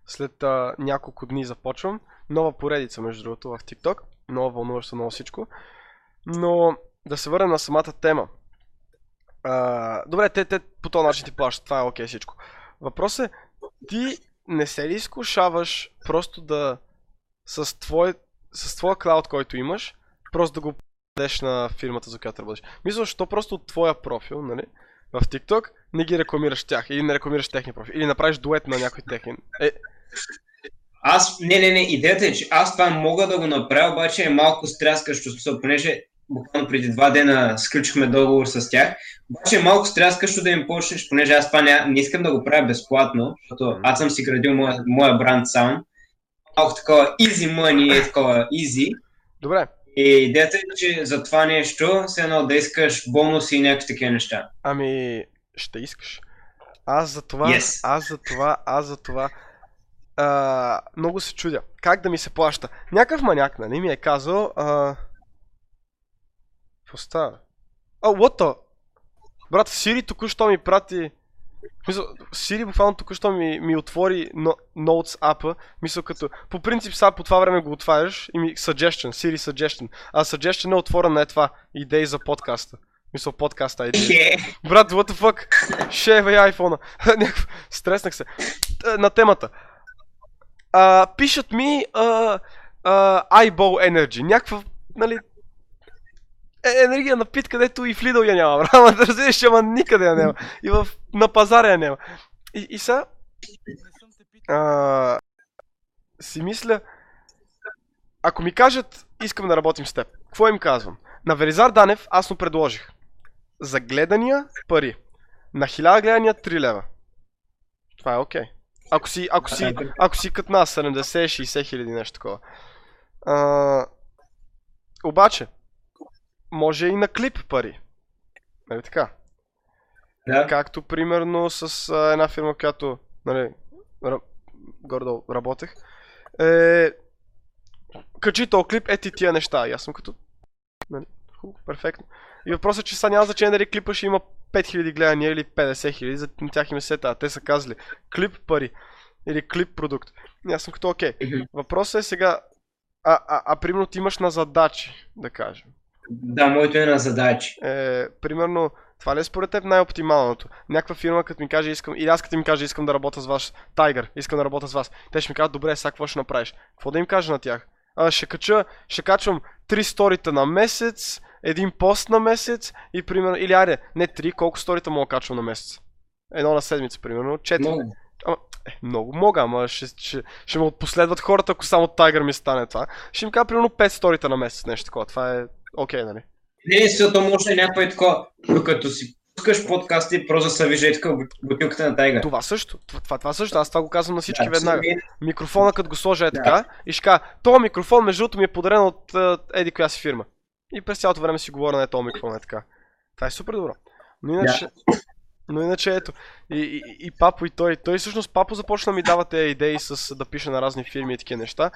A: След а, няколко дни започвам. Нова поредица, между другото, в TikTok. Много вълнуващо, много всичко. Но да се върнем на самата тема. А, добре, те, те по този начин ти плащат. Това е окей всичко. Въпросът е, ти не се ли изкушаваш просто да с, твой, с твоя клауд, който имаш, просто да го дадеш на фирмата, за която работиш. Мисля, що просто от твоя профил, нали, в TikTok, не ги рекламираш тях или не рекламираш техния профил, или направиш дует на някой техен. Е,
B: Аз, не, не, не, идеята е, че аз това мога да го направя, обаче е малко стряскащо, смисъл, понеже буквално преди два дена сключихме договор с тях. Обаче малко стряскащо да им почнеш, понеже аз това не, не искам да го правя безплатно, защото аз съм си градил моя, моя бранд сам. Малко такова easy money е такова easy.
A: Добре.
B: И идеята е, че за това нещо се едно да искаш бонуси и някакви такива неща.
A: Ами, ще искаш. Аз за това,
B: Yes.
A: аз за това, аз за това. А, много се чудя. Как да ми се плаща? Някакъв маняк, нали, ми е казал. А... Какво става? А, what the? Брат, Сири току-що ми прати... Мисъл, Сири буквално току-що ми, ми отвори но, Notes апа. Мисъл като... По принцип сега по това време го отваряш и ми Suggestion, Siri Suggestion. А Suggestion е отворена е това. Идеи за подкаста. Мисъл, подкаста идеи.
B: Хе,
A: Брат, what the fuck? Шева и айфона. Стреснах се. На темата. А, пишат ми а, а, Eyeball Energy. Някаква, нали... Е, енергия напит, където и в Lidl я няма, (laughs) брат. Ама да разбираш, ама никъде я няма. И в, на пазара я няма. И, и сега... А, си мисля... Ако ми кажат, искам да работим с теб, какво им казвам? На Велизар Данев аз му предложих. За гледания пари. На 1000 гледания 3 лева. Това е окей. Ако си, ако си, ако си като нас 70-60 хиляди нещо такова. А, обаче, може и на клип пари. Нали така?
B: да.
A: Както примерно с а, една фирма, която нали, ра, гордо работех. Е, качи този клип, е ти тия неща. И аз съм като... Нали, хубаво, перфектно. И въпросът е, че сега няма значение дали клипа ще има 5000 гледания или 50 000, за тях им е сета. Те са казали клип пари или клип продукт. И аз съм като окей.
B: Мгм.
A: Въпросът е сега, а, а, а примерно ти имаш на задачи, да кажем.
B: Да, моето е на задачи.
A: Е, примерно, това ли е според теб най-оптималното? Някаква фирма, като ми каже, искам, или аз като им кажа, искам да работя с вас, Tiger, искам да работя с вас. Те ще ми кажат, добре, сега какво ще направиш? Какво да им кажа на тях? А, ще, кача, ще качвам три сторита на месец, един пост на месец и примерно, или айде, не три, колко сторита мога качвам на месец? Едно на седмица, примерно, четири.
B: Много.
A: Е, много мога, ама ще, ще, ще ме отпоследват хората, ако само Tiger ми стане това. Ще им кажа примерно 5 сторита на месец, нещо такова. Това е окей, нали?
B: Не, защото може някой е такова, докато си пускаш подкаст и просто да се вижда така бутилката на тайга.
A: Това също. Това, това, също. Аз това го казвам на всички
B: Да,
A: веднага.
B: всеки-
A: Микрофона, като го сложа е
B: Да.
A: така и ще кажа, този микрофон, между другото, ми е подарен от uh, еди коя си фирма. И през цялото време си говоря на този микрофон е така. Това е супер добро. Но иначе, но иначе ето. И, и, и Папо и той. Той всъщност Папо започна да ми дава тези идеи с да пише на разни фирми и такива неща.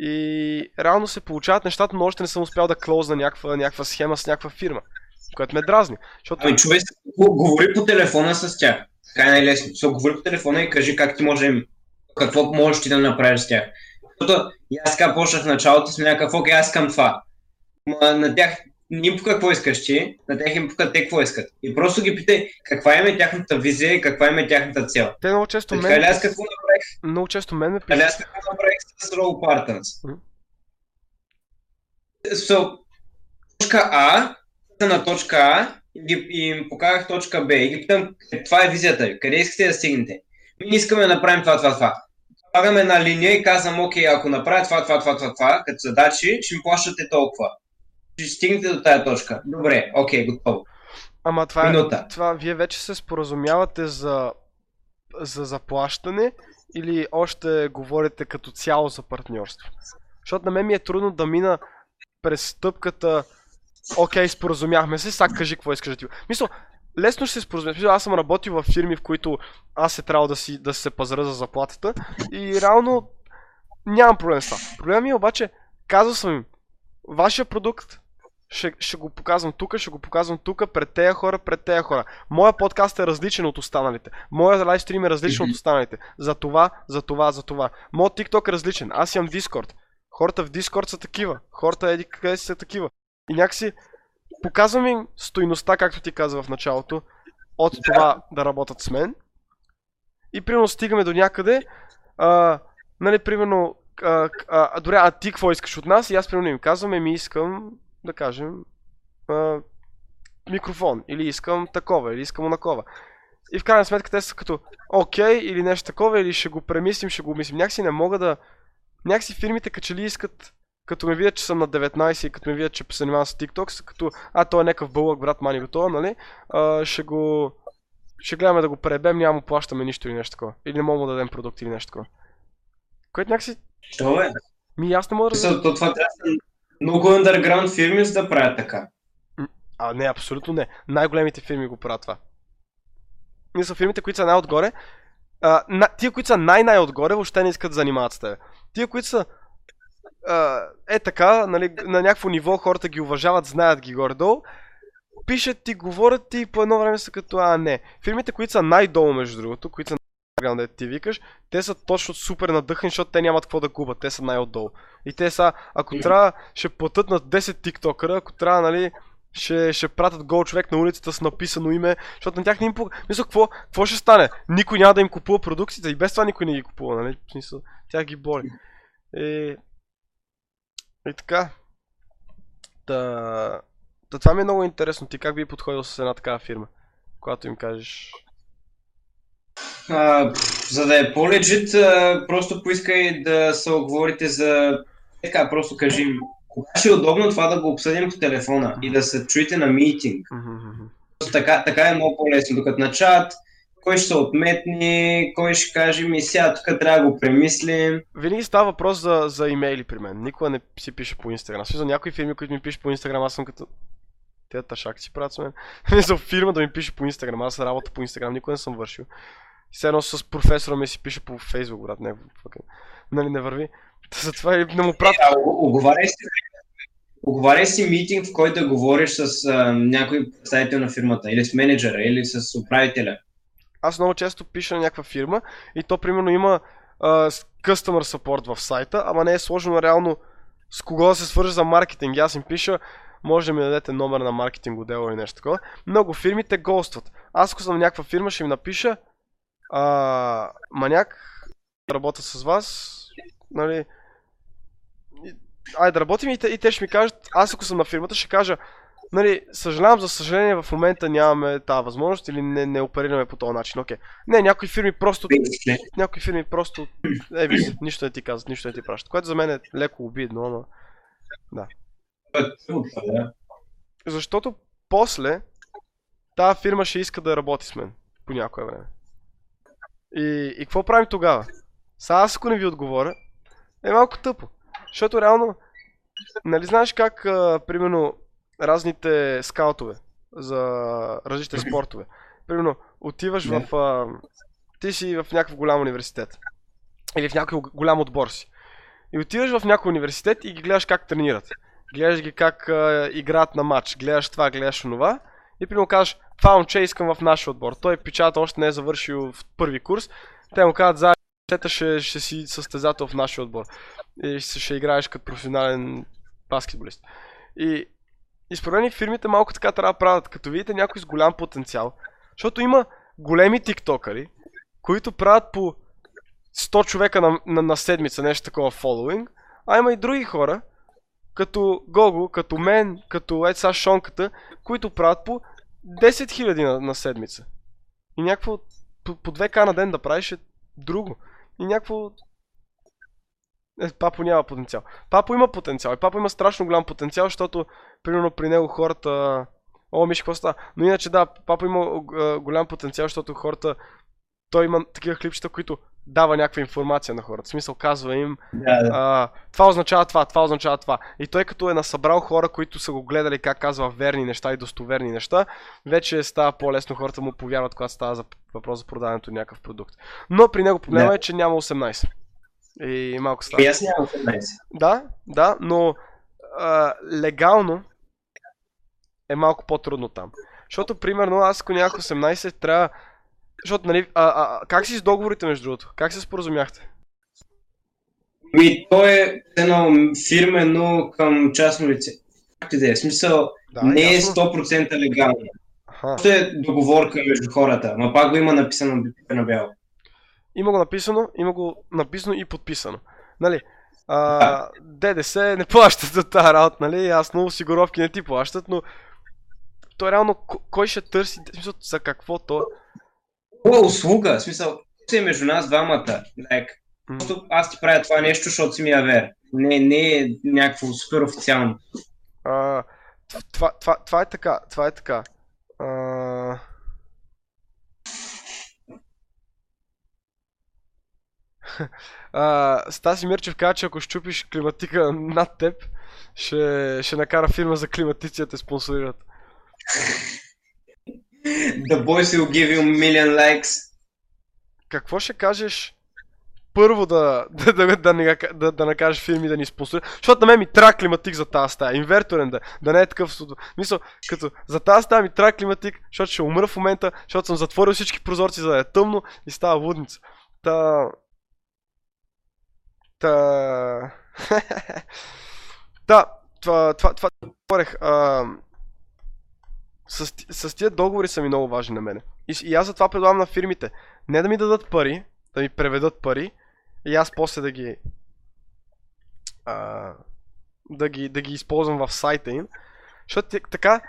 A: И реално се получават нещата, но още не съм успял да клоузна някаква, някаква схема с някаква фирма. Което ме дразни. Защото
B: Ами човек, го- говори по телефона с тях. Така е най-лесно. So, говори по телефона и кажи как ти може, какво можеш ти да направиш с тях. Защото аз така почнах в началото с някакъв, окей, аз искам това. Ма на тях не им пука какво искаш ти, на тях им пука те какво искат. И просто ги питай каква им е тяхната визия и каква им е тяхната цел.
A: те много често
B: Така
A: мен,
B: аз какво направих?
A: много често мен ме пишат.
B: аз какво направих с Roll Partners?
A: Мгм.
B: So, точка А, на точка А и, ги- и им показах точка Б и ги питам, това е визията ви, къде искате да стигнете? Ми не искаме да направим това, това, това. Слагаме една линия и казвам, окей, ако направя това, това, това, това, това, като задачи, ще ми плащате толкова. Ще стигнете до тая точка. Добре, окей, готово.
A: Ама това е,
B: Минута.
A: това вие вече се споразумявате за, за заплащане или още говорите като цяло за партньорство? Защото на мен ми е трудно да мина през стъпката Окей, споразумяхме се, сега кажи какво искаш да ти... Мисля, лесно ще се споразумя. Мисля, аз съм работил в фирми, в които аз е трябвало да, си, да се пазара за заплатата и реално нямам проблем с това. Проблемът ми е обаче, казал съм им, вашия продукт ще, ще го показвам тук, ще го показвам тук, пред тези хора, пред тези хора. Моя подкаст е различен от останалите. Моя лайвстрим е различен от
B: Мгм.
A: останалите. За това, за това, за това. Моят TikTok е различен. Аз имам Discord. Хората в Discord са такива. Хората еди къде са такива. И някакси показвам им стойността, както ти каза в началото, от
B: Да.
A: това да работят с мен. И примерно стигаме до някъде. А, нали, примерно, а, а, добре, а ти какво искаш от нас? И аз примерно им казвам, ми искам, да кажем, а, микрофон, или искам такова, или искам онакова. И в крайна сметка те са като окей, или нещо такова, или ще го премислим, ще го мислим. Някакси не мога да... Някакси фирмите като че ли искат като ме видят, че съм на 19 и като ме видят, че се занимавам с TikTok, са като, а, той е някакъв бълък, брат, мани готова, нали? А, ще го... Ще гледаме да го пребем, няма му плащаме нищо или нещо такова. Или не мога да дадем продукт или нещо такова. Което някакси...
B: Що е?
A: Ми аз не мога да
B: то това трябва много underground фирми, за да правят така.
A: А, не, абсолютно не. Най-големите фирми го правят това. Мисля, фирмите, които са най-отгоре, а, на, тия, които са най-най-отгоре, въобще не искат да занимават с тебе. Тия, които са а, е така, нали, на някакво ниво хората ги уважават, знаят ги горе-долу, пишат ти, говорят ти и по едно време са като, а не. Фирмите, които са най-долу, между другото, които са най да ти викаш, те са точно супер надъхани, защото те нямат какво да губят, те са най-отдолу. И те са, ако трябва, ще платят на 10 тиктокъра, ако трябва, нали, ще, ще пратят гол човек на улицата с написано име, защото на тях не им пука. Мисля, какво, какво ще стане? Никой няма да им купува продукциите и без това никой не ги купува, нали? Смисъл, тя ги боли. И, и така. Та, та това ми е много интересно. Ти как би подходил с една такава фирма? Когато им кажеш...
B: А, за да е по-лежит, просто поискай да се оговорите за... Така, просто кажи им, кога ще е удобно това да го обсъдим по телефона и да се чуете на митинг. Просто така, така е много по-лесно, докато на чат, кой ще се отметни, кой ще каже ми сега тук трябва да го премислим.
A: Винаги става въпрос за, за имейли при мен. Никога не си пише по Инстаграм. За някои фирми, които ми пишат по Инстаграм, аз съм като... Те ташак си правят с мен. (laughs) за фирма да ми пише по Инстаграм. Аз работа по Инстаграм, никога не съм вършил. Все едно с професора ми си пише по Фейсбук, брат. Не, нали не върви. Затова и не му пратя.
B: Е, оговаряй си Оговаряй си митинг, в който да говориш с а, някой представител на фирмата, или с менеджера, или с управителя.
A: Аз много често пиша на някаква фирма и то примерно има а, customer support в сайта, ама не е сложено реално с кого да се свържа за маркетинг. Аз им пиша, може да ми дадете номер на маркетинг отдела или нещо такова. Много фирми те гостват. Аз ако съм някаква фирма, ще им напиша а, маняк, работя с вас, нали, айде да работим и те, и те ще ми кажат, аз ако съм на фирмата, ще кажа, нали, съжалявам, за съжаление в момента нямаме тази възможност или не, не оперираме по този начин. Окей. Не, някои фирми просто. Някои фирми просто. Е, виж, нищо не ти казват, нищо не ти пращат. Което за мен е леко обидно, ама. Да. Защото после тази фирма ще иска да работи с мен по някое време. И, и какво правим тогава? Сега аз ако не ви отговоря, е малко тъпо. Защото реално, нали знаеш как, а, примерно, разните скаутове за различните спортове. Примерно, отиваш в... А, ти си в някакъв голям университет. Или в някой голям отбор си. И отиваш в някой университет и ги гледаш как тренират. Гледаш ги как а, играят на матч. Гледаш това, гледаш онова. И примерно казваш, това момче искам в нашия отбор. Той печата още не е завършил в първи курс. Те му казват, заедно ще, ще си състезател в нашия отбор и ще, ще играеш като професионален баскетболист. И, и според мен фирмите малко така трябва да правят, като видите някой с голям потенциал. Защото има големи тиктокъри, които правят по 100 човека на, на, на седмица нещо такова фолуинг, а има и други хора, като Гого, като мен, като Еца Шонката, които правят по 10 000 на, на седмица. И някакво по, по 2к на ден да правиш е друго. И някакво е, Папо няма потенциал. Папо има потенциал. И Папо има страшно голям потенциал, защото примерно при него хората... О, Миши, какво става? Но иначе да, Папо има голям потенциал, защото хората... Той има такива клипчета, които дава някаква информация на хората. В смисъл казва им
B: да, да.
A: А, това означава това, това означава това. И той като е насъбрал хора, които са го гледали как казва верни неща и достоверни неща, вече става по-лесно хората му повярват, когато става за въпрос за продаването на някакъв продукт. Но при него проблема
B: да.
A: е, че няма 18. И малко става.
B: И аз нямам 18.
A: Да, да, но а, легално е малко по-трудно там. Защото, примерно, аз ако нямах 18, трябва... Защото, нали, а, а, как си с договорите, между другото? Как се споразумяхте?
B: Ми, то е едно фирмено към частно лице. Както да е, смисъл,
A: Да,
B: не е
A: ясно.
B: 100% легално. Просто е договорка между хората, ма пак го има написано на бяло.
A: Има го написано, има го написано и подписано. Нали? А, ДДС не плащат за тази работа, нали? Ясно, осигуровки не ти плащат, но то реално к- кой ще търси, смисъл, за какво то?
B: Е услуга, в смисъл, си е между нас двамата. Like, просто аз ти правя това нещо, защото си ми я вер. Не, не е някакво супер официално.
A: А, това, това, това е така, това е така. А... (laughs) А, Стаси Мирчев каза, че ако щупиш климатика над теб, ще, ще накара фирма за климатици да те спонсорират. (laughs)
B: The boys will give you million likes.
A: Какво ще кажеш първо да, да, да, да, да, да, накажеш фирми да ни спонсорират? Защото на мен ми трябва климатик за тази стая, инверторен да, да не е такъв. Мисъл, като за тази стая ми трябва климатик, защото ще умра в момента, защото съм затворил всички прозорци за да е тъмно и става лудница. Та... Та... (laughs) Та, това, това, това, говорех. А, с, с тия договори са ми много важни на мене. И, и аз затова предлагам на фирмите не да ми дадат пари, да ми преведат пари и аз после да ги а, да, ги, да ги използвам в сайта им. Защото така,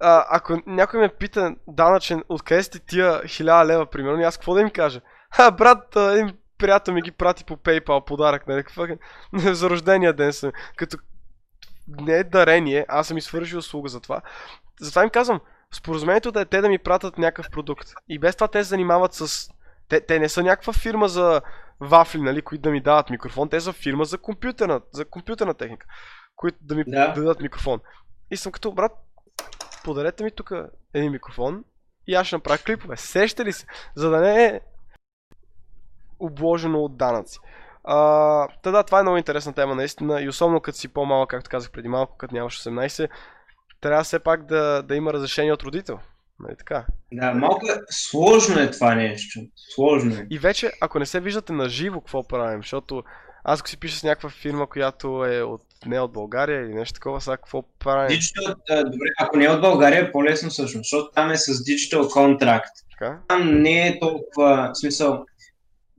A: а, ако някой ме пита данъчен, откъде сте тия 1000 лева, примерно, аз какво да им кажа? Ха, брат, един приятел ми ги прати по PayPal подарък, нали? Какво е? (laughs) за рождения ден съм. Като не е дарение, аз съм извършил услуга за това. Затова им казвам, споразумението да е те да ми пратят някакъв продукт. И без това те се занимават с... Те, те не са някаква фирма за вафли, нали, които да ми дават микрофон. Те са фирма за компютърна, за компютърна техника, които да ми
B: Да.
A: дадат микрофон. И съм като, брат, подарете ми тук един микрофон и аз ще направя клипове. Сеща ли се? За да не е обложено от данъци. А, та да, това е много интересна тема наистина и особено като си по-малък, както казах преди малко, като нямаш 18, трябва все пак да, да има разрешение от родител. Нали така?
B: Да, малко е- сложно е това нещо. Сложно е.
A: И вече, ако не се виждате на живо, какво правим? Защото аз ако си пиша с някаква фирма, която е от, не от България или нещо такова, сега какво правим?
B: Digital, добре, ако не е от България, е по-лесно всъщност, защото там е с Digital Contract.
A: Така?
B: Там не е толкова, в смисъл,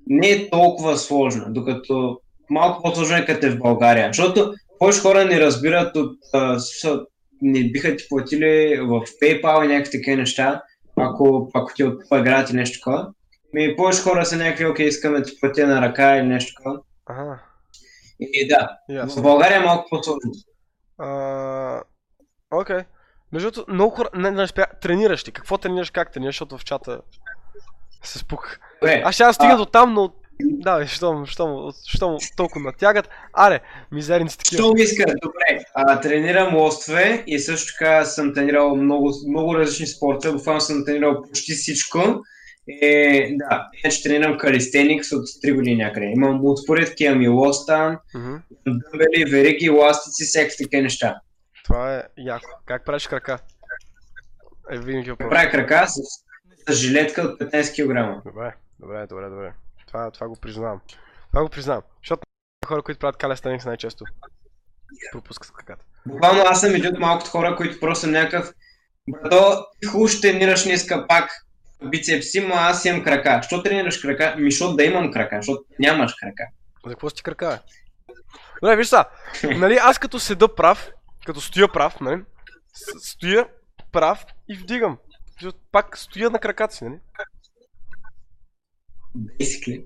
B: не е толкова сложно, докато малко по-сложно е като е в България. Защото повече хора не разбират от, а, не биха ти платили в PayPal и някакви такива неща, ако, ако ти от играят и нещо такова. Ми, повече хора са някакви, окей, искаме да ти платя на ръка или нещо такова.
A: Ага,
B: И да, в
A: ясно.
B: България е малко по-сложно.
A: Окей. Между другото, много хора не, не успя... Тренираш ли? Какво тренираш, как тренираш, защото в чата се спук.
B: Добре,
A: Аз ще аз стига
B: А.
A: до там, но... Да, бе, щом, щом, щом толкова натягат. Аре, мизерници такива.
B: Що ми иска? Добре. А, тренирам лостове и също така съм тренирал много, много различни спорта. Буквално съм тренирал почти всичко. Е, да, иначе тренирам калистеникс от 3 години някъде. Имам успоредки, имам и лостан,
A: Мгм.
B: дъмбели, вериги, ластици, всякакви такива неща.
A: Това е яко. Как правиш крака? Е, винаги въпрос.
B: Правя крака с, с жилетка от 15 кг.
A: Добре, добре, добре, добре. Това, това го признавам. Това го признавам. Защото хора, които правят калестеникс най-често пропускат краката.
B: Буквално аз съм един от малкото хора, които просто съм някакъв Брато, ти хубаво ще тренираш днеска пак бицепси, но аз имам крака. Що тренираш крака? Ми, защото да имам крака, защото нямаш крака.
A: За какво си крака, бе? Добре, виж са. (laughs) Нали, аз като седа прав, като стоя прав, нали? Стоя прав и вдигам. Пак стоя на краката си, нали?
B: Basically.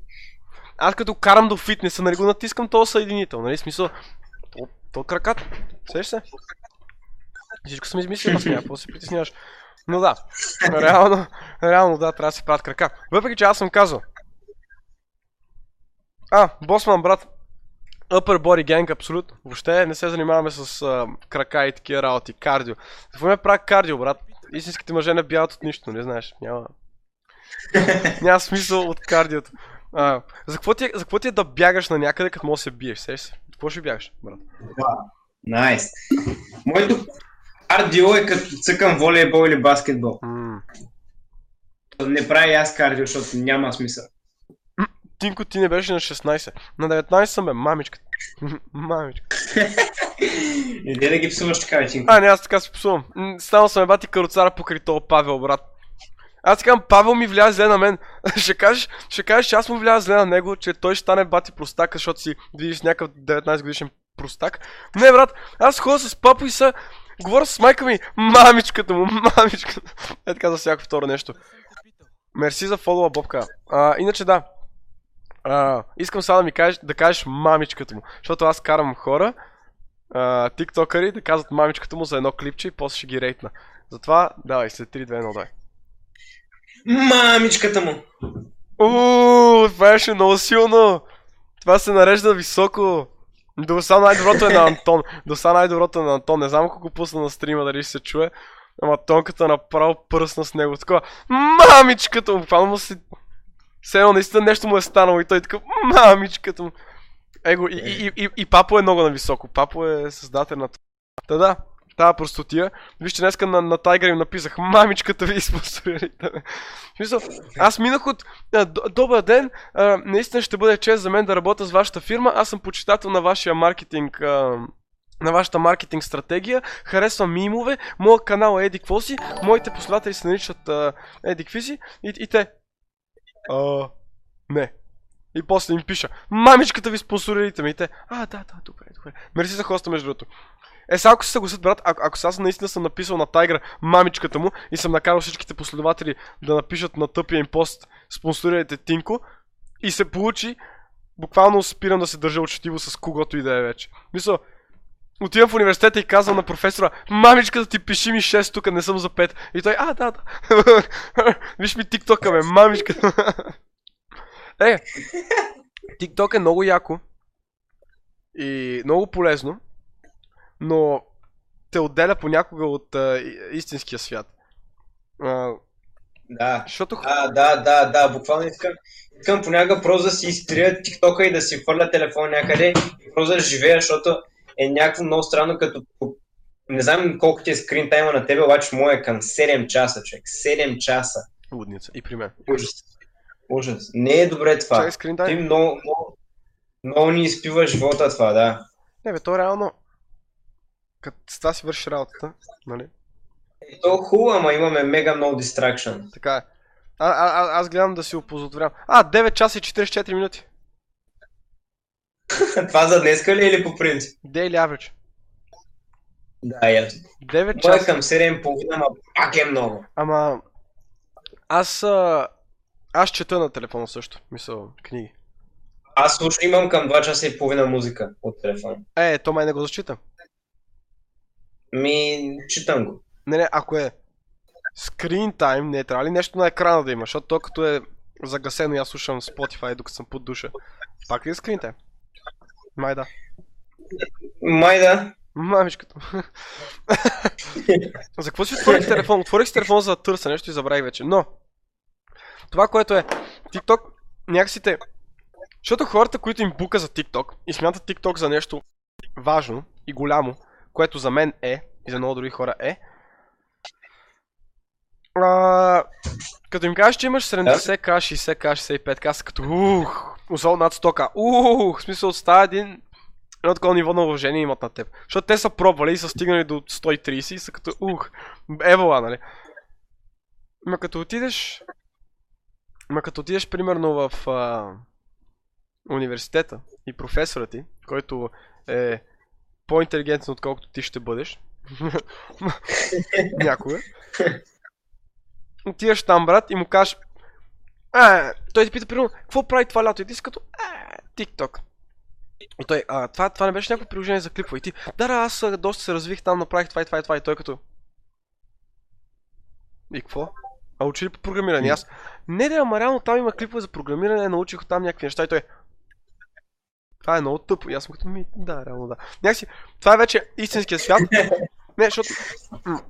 A: Аз като карам до фитнеса, нали го натискам този съединител, нали? Смисъл, то, то краката. Сеш се? Всичко съм измислил, аз няма, се притесняваш. Но да, реално, реално да, трябва да се правят крака. Въпреки, че аз съм казал. А, Босман, брат, Upper Body Gang, абсолютно. Въобще не се занимаваме с а, крака и такива работи, кардио. Какво ме прави кардио, брат? Истинските мъже не бягат от нищо, не знаеш. Няма, (laughs) няма смисъл от кардиото. А, за, какво ти, е- за какво ти е да бягаш на някъде, като можеш да се биеш? Сеш се? Какво ще бягаш, брат?
B: Найс. Моето кардио е като цъкам волейбол или баскетбол.
A: М.
B: Не правя аз кардио, защото няма смисъл.
A: Тинко, ти не беше на 16. На 19 съм бе, мамичка. (laughs) мамичка. (laughs)
B: Иде да ги псуваш така, вече.
A: А, не, аз така се псувам. Станал съм е бати каруцара покрай този Павел, брат. Аз ти казвам, Павел ми влияе зле на мен. (laughs) ще, кажеш, ще кажеш, че аз му влияя зле на него, че той ще стане бати простак, защото си видиш някакъв 19 годишен простак. Не, брат, аз ходя с папа и са... Говоря с майка ми, мамичката му, (laughs) мамичката. Е така за всяко второ нещо. Мерси за фолуа, Бобка. А, иначе да. А, искам сега да ми кажеш, да кажеш мамичката му. Защото аз карам хора, а, тиктокъри, да казват мамичката му за едно клипче и после ще ги рейтна. Затова, давай, след 3, 2, 1, дай.
B: Мамичката му!
A: Ууу, това беше много силно! Това се нарежда високо. До сега най-доброто е на Антон. До сега най-доброто е на Антон. Не знам колко пусна на стрима, дали ще се чуе. Ама тонката направо пръсна с него. Такова, мамичката му, буквално му си... Все едно наистина нещо му е станало и той така, мамичката му. Его, и, и, и, и Папо е много нависоко. Папо е създател на това. Та да, тази простотия. Вижте, днеска на, на Тайгър им написах, мамичката ви спонсорирайте аз минах от д- добър ден, а, наистина ще бъде чест за мен да работя с вашата фирма, аз съм почитател на вашия маркетинг, а, на вашата маркетинг стратегия, харесвам мимове, моят канал е Еди Квоси, моите последователи се наричат а, Еди Квиси и, и те. А, не. И после им пиша, мамичката ви спонсорирайте ме и те. А, да, да, добре, добре. Мерси за хоста между другото. Е, сега ако се съгласят, брат, ако, ако сега наистина съм написал на Тайгър мамичката му и съм накарал всичките последователи да напишат на тъпия им пост спонсорирайте Тинко и се получи, буквално спирам да се държа учтиво с когото и да е вече. Мисля, отивам в университета и казвам на професора, мамичката ти пиши ми 6 тук, не съм за 5. И той, а, да, да. (laughs) Виж ми тиктока, бе, мамичката. (laughs) е, тикток е много яко и много полезно, но те отделя понякога от а, истинския свят. А,
B: Да.
A: защото х-
B: Да, да, да, буквално искам, искам понякога просто да си изтрия тиктока и да си хвърля телефон някъде и просто да живея, защото е някакво много странно, като не знам колко ти е скрин тайма на тебе, обаче моя е към 7 часа, човек. 7 часа.
A: лудница и при мен.
B: Ужас. Ужас. Не е добре това.
A: Чакай скрин
B: Ти
A: тайм.
B: много, много, много ни изпива живота това, да.
A: Не бе, то реално като с това си върши работата, нали?
B: Е, то е хубаво, ама имаме мега много дистракшн.
A: Така е. А, а, а, аз гледам да си опозотворявам. А, 9 часа и 44 минути. (laughs)
B: това за днеска ли е или по принцип?
A: Daily average.
B: Да, ясно.
A: 9
B: Моя е
A: часа.
B: към 7.30, ама пак е много.
A: Ама... Аз... А... Аз чета на телефона също. Мисъл, книги.
B: Аз слушам, имам към 2 часа и половина музика от телефона.
A: Е, то май не го зачита.
B: Ми, читам го.
A: Не, не, ако е screen time, не трябва ли нещо на екрана да има, защото то като е загасено и аз слушам Spotify докато съм под душа. Пак ли е screen time? Май да.
B: Май да.
A: Мамичката. за какво си отворих телефон? Отворих си телефон за да търся нещо и забравих вече. Но, това, което е TikTok, някакси те... Защото хората, които им бука за TikTok и смятат TikTok за нещо важно и голямо, което за мен е и за много други хора е, а, като им кажеш, че имаш 70к, 60к, 65к, са като ух, особено над 100к, ух, в смисъл става един едно такова ниво на уважение имат на теб. Защото те са пробвали и са стигнали до 130 и са като ух, евала, нали? Ма като отидеш... Ма като отидеш примерно в а, университета и професора ти, който е по-интелигентен отколкото ти ще бъдеш, (laughs) някога, отиваш там, брат, и му кажеш, а, той ти пита, примерно, какво прави това лято? И ти си като, а, TikTok. И той, а, това, това не беше някакво приложение за клипове. И ти, да, да, аз доста се развих там, направих това и това и това. И той като... И какво? А учи ли по програмиране? Аз, не, да, ама реално там има клипове за програмиране, научих там някакви неща. И той, това е много тъпо. И аз съм като, ми, да, реално да. Някакси, това е вече истинския свят. (laughs) Не, защото... М-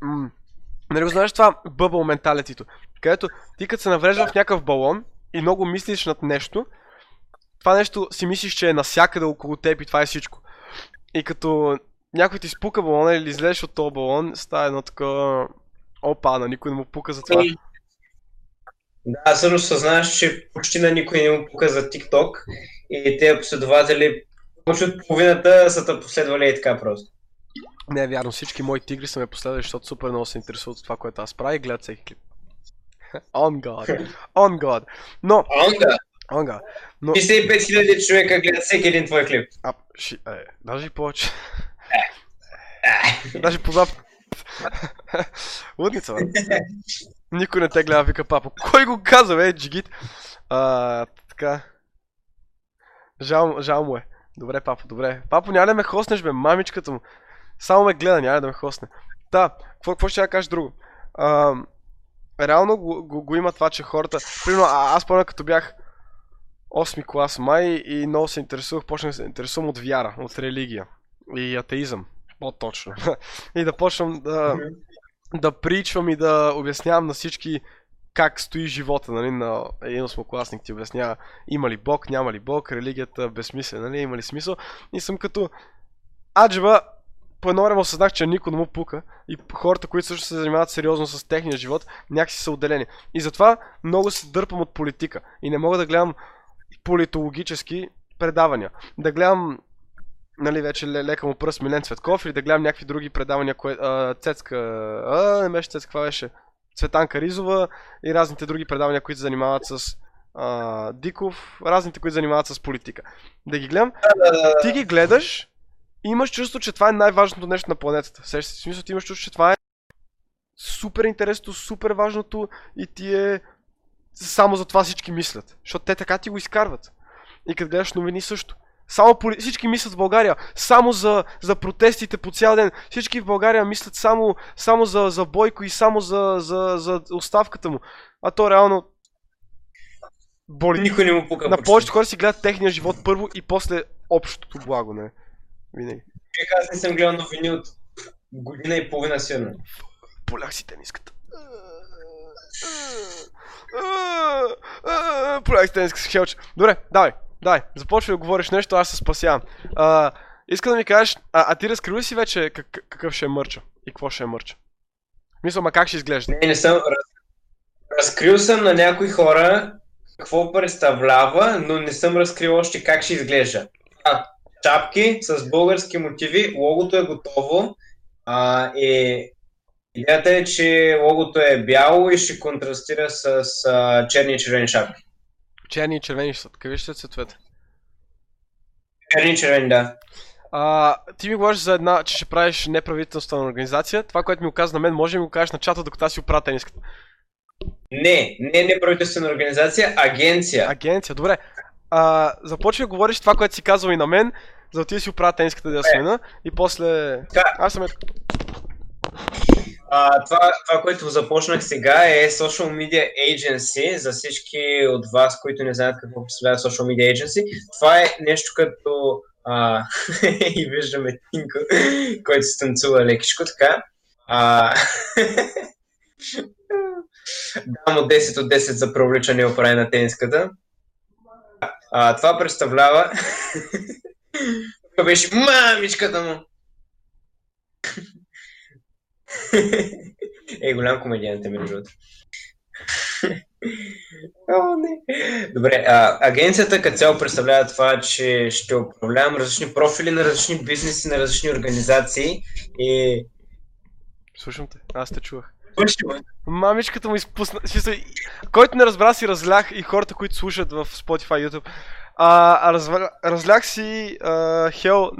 A: м- Нали го знаеш това бъбъл менталитито, където ти като се наврежда в някакъв балон и много мислиш над нещо, това нещо си мислиш, че е насякъде около теб и това е всичко. И като някой ти спука балона или излезеш от този балон, става едно такова... Опа, на никой не му пука за това.
B: Да, всъщност съзнаваш, че почти на никой не му пука за TikTok и тези последователи, повече от половината са те последвали и така просто.
A: Не е вярно, всички мои тигри са ме последвали, защото супер много се интересуват от това, което аз правя и гледат всеки клип. (laughs) On God. On God. Но,
B: Онга,
A: on God. Но,
B: 65 000 човека гледат всеки един твой клип.
A: а, ши, е, даже и повече. Даже по два. (laughs) Лудница, бе. (laughs) Никой не те гледа, вика папа. Кой го каза, бе, джигит? А, така. Жал, жал му е. Добре, папа, добре. Папо, няма да ме хоснеш, бе, мамичката му. Само ме гледа, няма да ме хосне. Та, какво, какво ще я кажа друго? А, реално го, го, го, има това, че хората... Примерно, а, аз помня като бях 8 клас май и много се интересувах, почнах да се интересувам от вяра, от религия и атеизъм. По-точно. (laughs) и да почвам да, да причвам и да обяснявам на всички как стои живота, нали, на един осмокласник ти обяснява има ли Бог, няма ли Бог, религията безсмислена, нали, има ли смисъл. И съм като аджеба, по едно време осъзнах, че никой не му пука и хората, които също се занимават сериозно с техния живот, някакси са отделени. И затова много се дърпам от политика и не мога да гледам политологически предавания. Да гледам нали, вече лека му пръст Милен Цветков или да гледам някакви други предавания, кое, а, Цецка, а, не беше Цецка, това беше Цветанка Ризова и разните други предавания, които се занимават с а, Диков, разните, които занимават с политика. Да ги гледам, ти ги гледаш и имаш чувство, че това е най-важното нещо на планетата. Сещаш смисъл, ти имаш чувство, че това е супер интересното, супер важното и ти е само за това всички мислят. Защото те така ти го изкарват. И като гледаш новини също. Само поли... всички мислят в България само за, за протестите по цял ден. Всички в България мислят само, само за, за Бойко и само за, за, за оставката му. А то реално
B: боли. Никой не му пука.
A: На повечето хора си гледат техния живот първо и после общото благо, не? Винаги.
B: Аз не съм гледал новини от година и половина сигурно.
A: Полях си тениската. Полях си тениската с Хелч. Добре, давай. Дай, започвай да говориш нещо, аз се спасявам. А, иска да ми кажеш, а, а ти разкрил ли си вече как, какъв ще е мърча? И какво ще е мърча? Мисля, ма как ще изглежда?
B: Не, не съм. Раз... Разкрил съм на някои хора какво представлява, но не съм разкрил още как ще изглежда. А, чапки с български мотиви, логото е готово. А, и идеята е, че логото е бяло и ще контрастира с а, черни и червени шапки.
A: Черни и червени са. Какви ще са цветовете?
B: Черни и червени, да.
A: А, ти ми говориш за една, че ще правиш неправителствена организация. Това, което ми го каза на мен, може да ми го кажеш на чата, докато аз си оправя тениската.
B: Не, не неправителствена организация, агенция.
A: Агенция, добре. А, започвай да говориш това, което си казал и на мен, за да ти си оправя тениската да смена и после... Аз съм...
B: А, това, това, което започнах сега е Social Media Agency, за всички от вас, които не знаят какво представлява Social Media Agency. Това е нещо като... А, (laughs) и виждаме Тинко, който се танцува лекичко, така. А, (laughs) дам от 10 от 10 за провличане и оправя на тениската. А, това представлява... (laughs) Тук беше мамичката му. (laughs) е, голям комедиант е, между другото. (laughs) О, не. Добре, а, агенцията като цяло представлява това, че ще управлявам различни профили на различни бизнеси, на различни организации и...
A: Слушам те, аз те чувах. Мамичката му изпусна. Смисъл, който не разбра си разлях и хората, които слушат в Spotify, YouTube. А, а разва... разлях си а, Хел на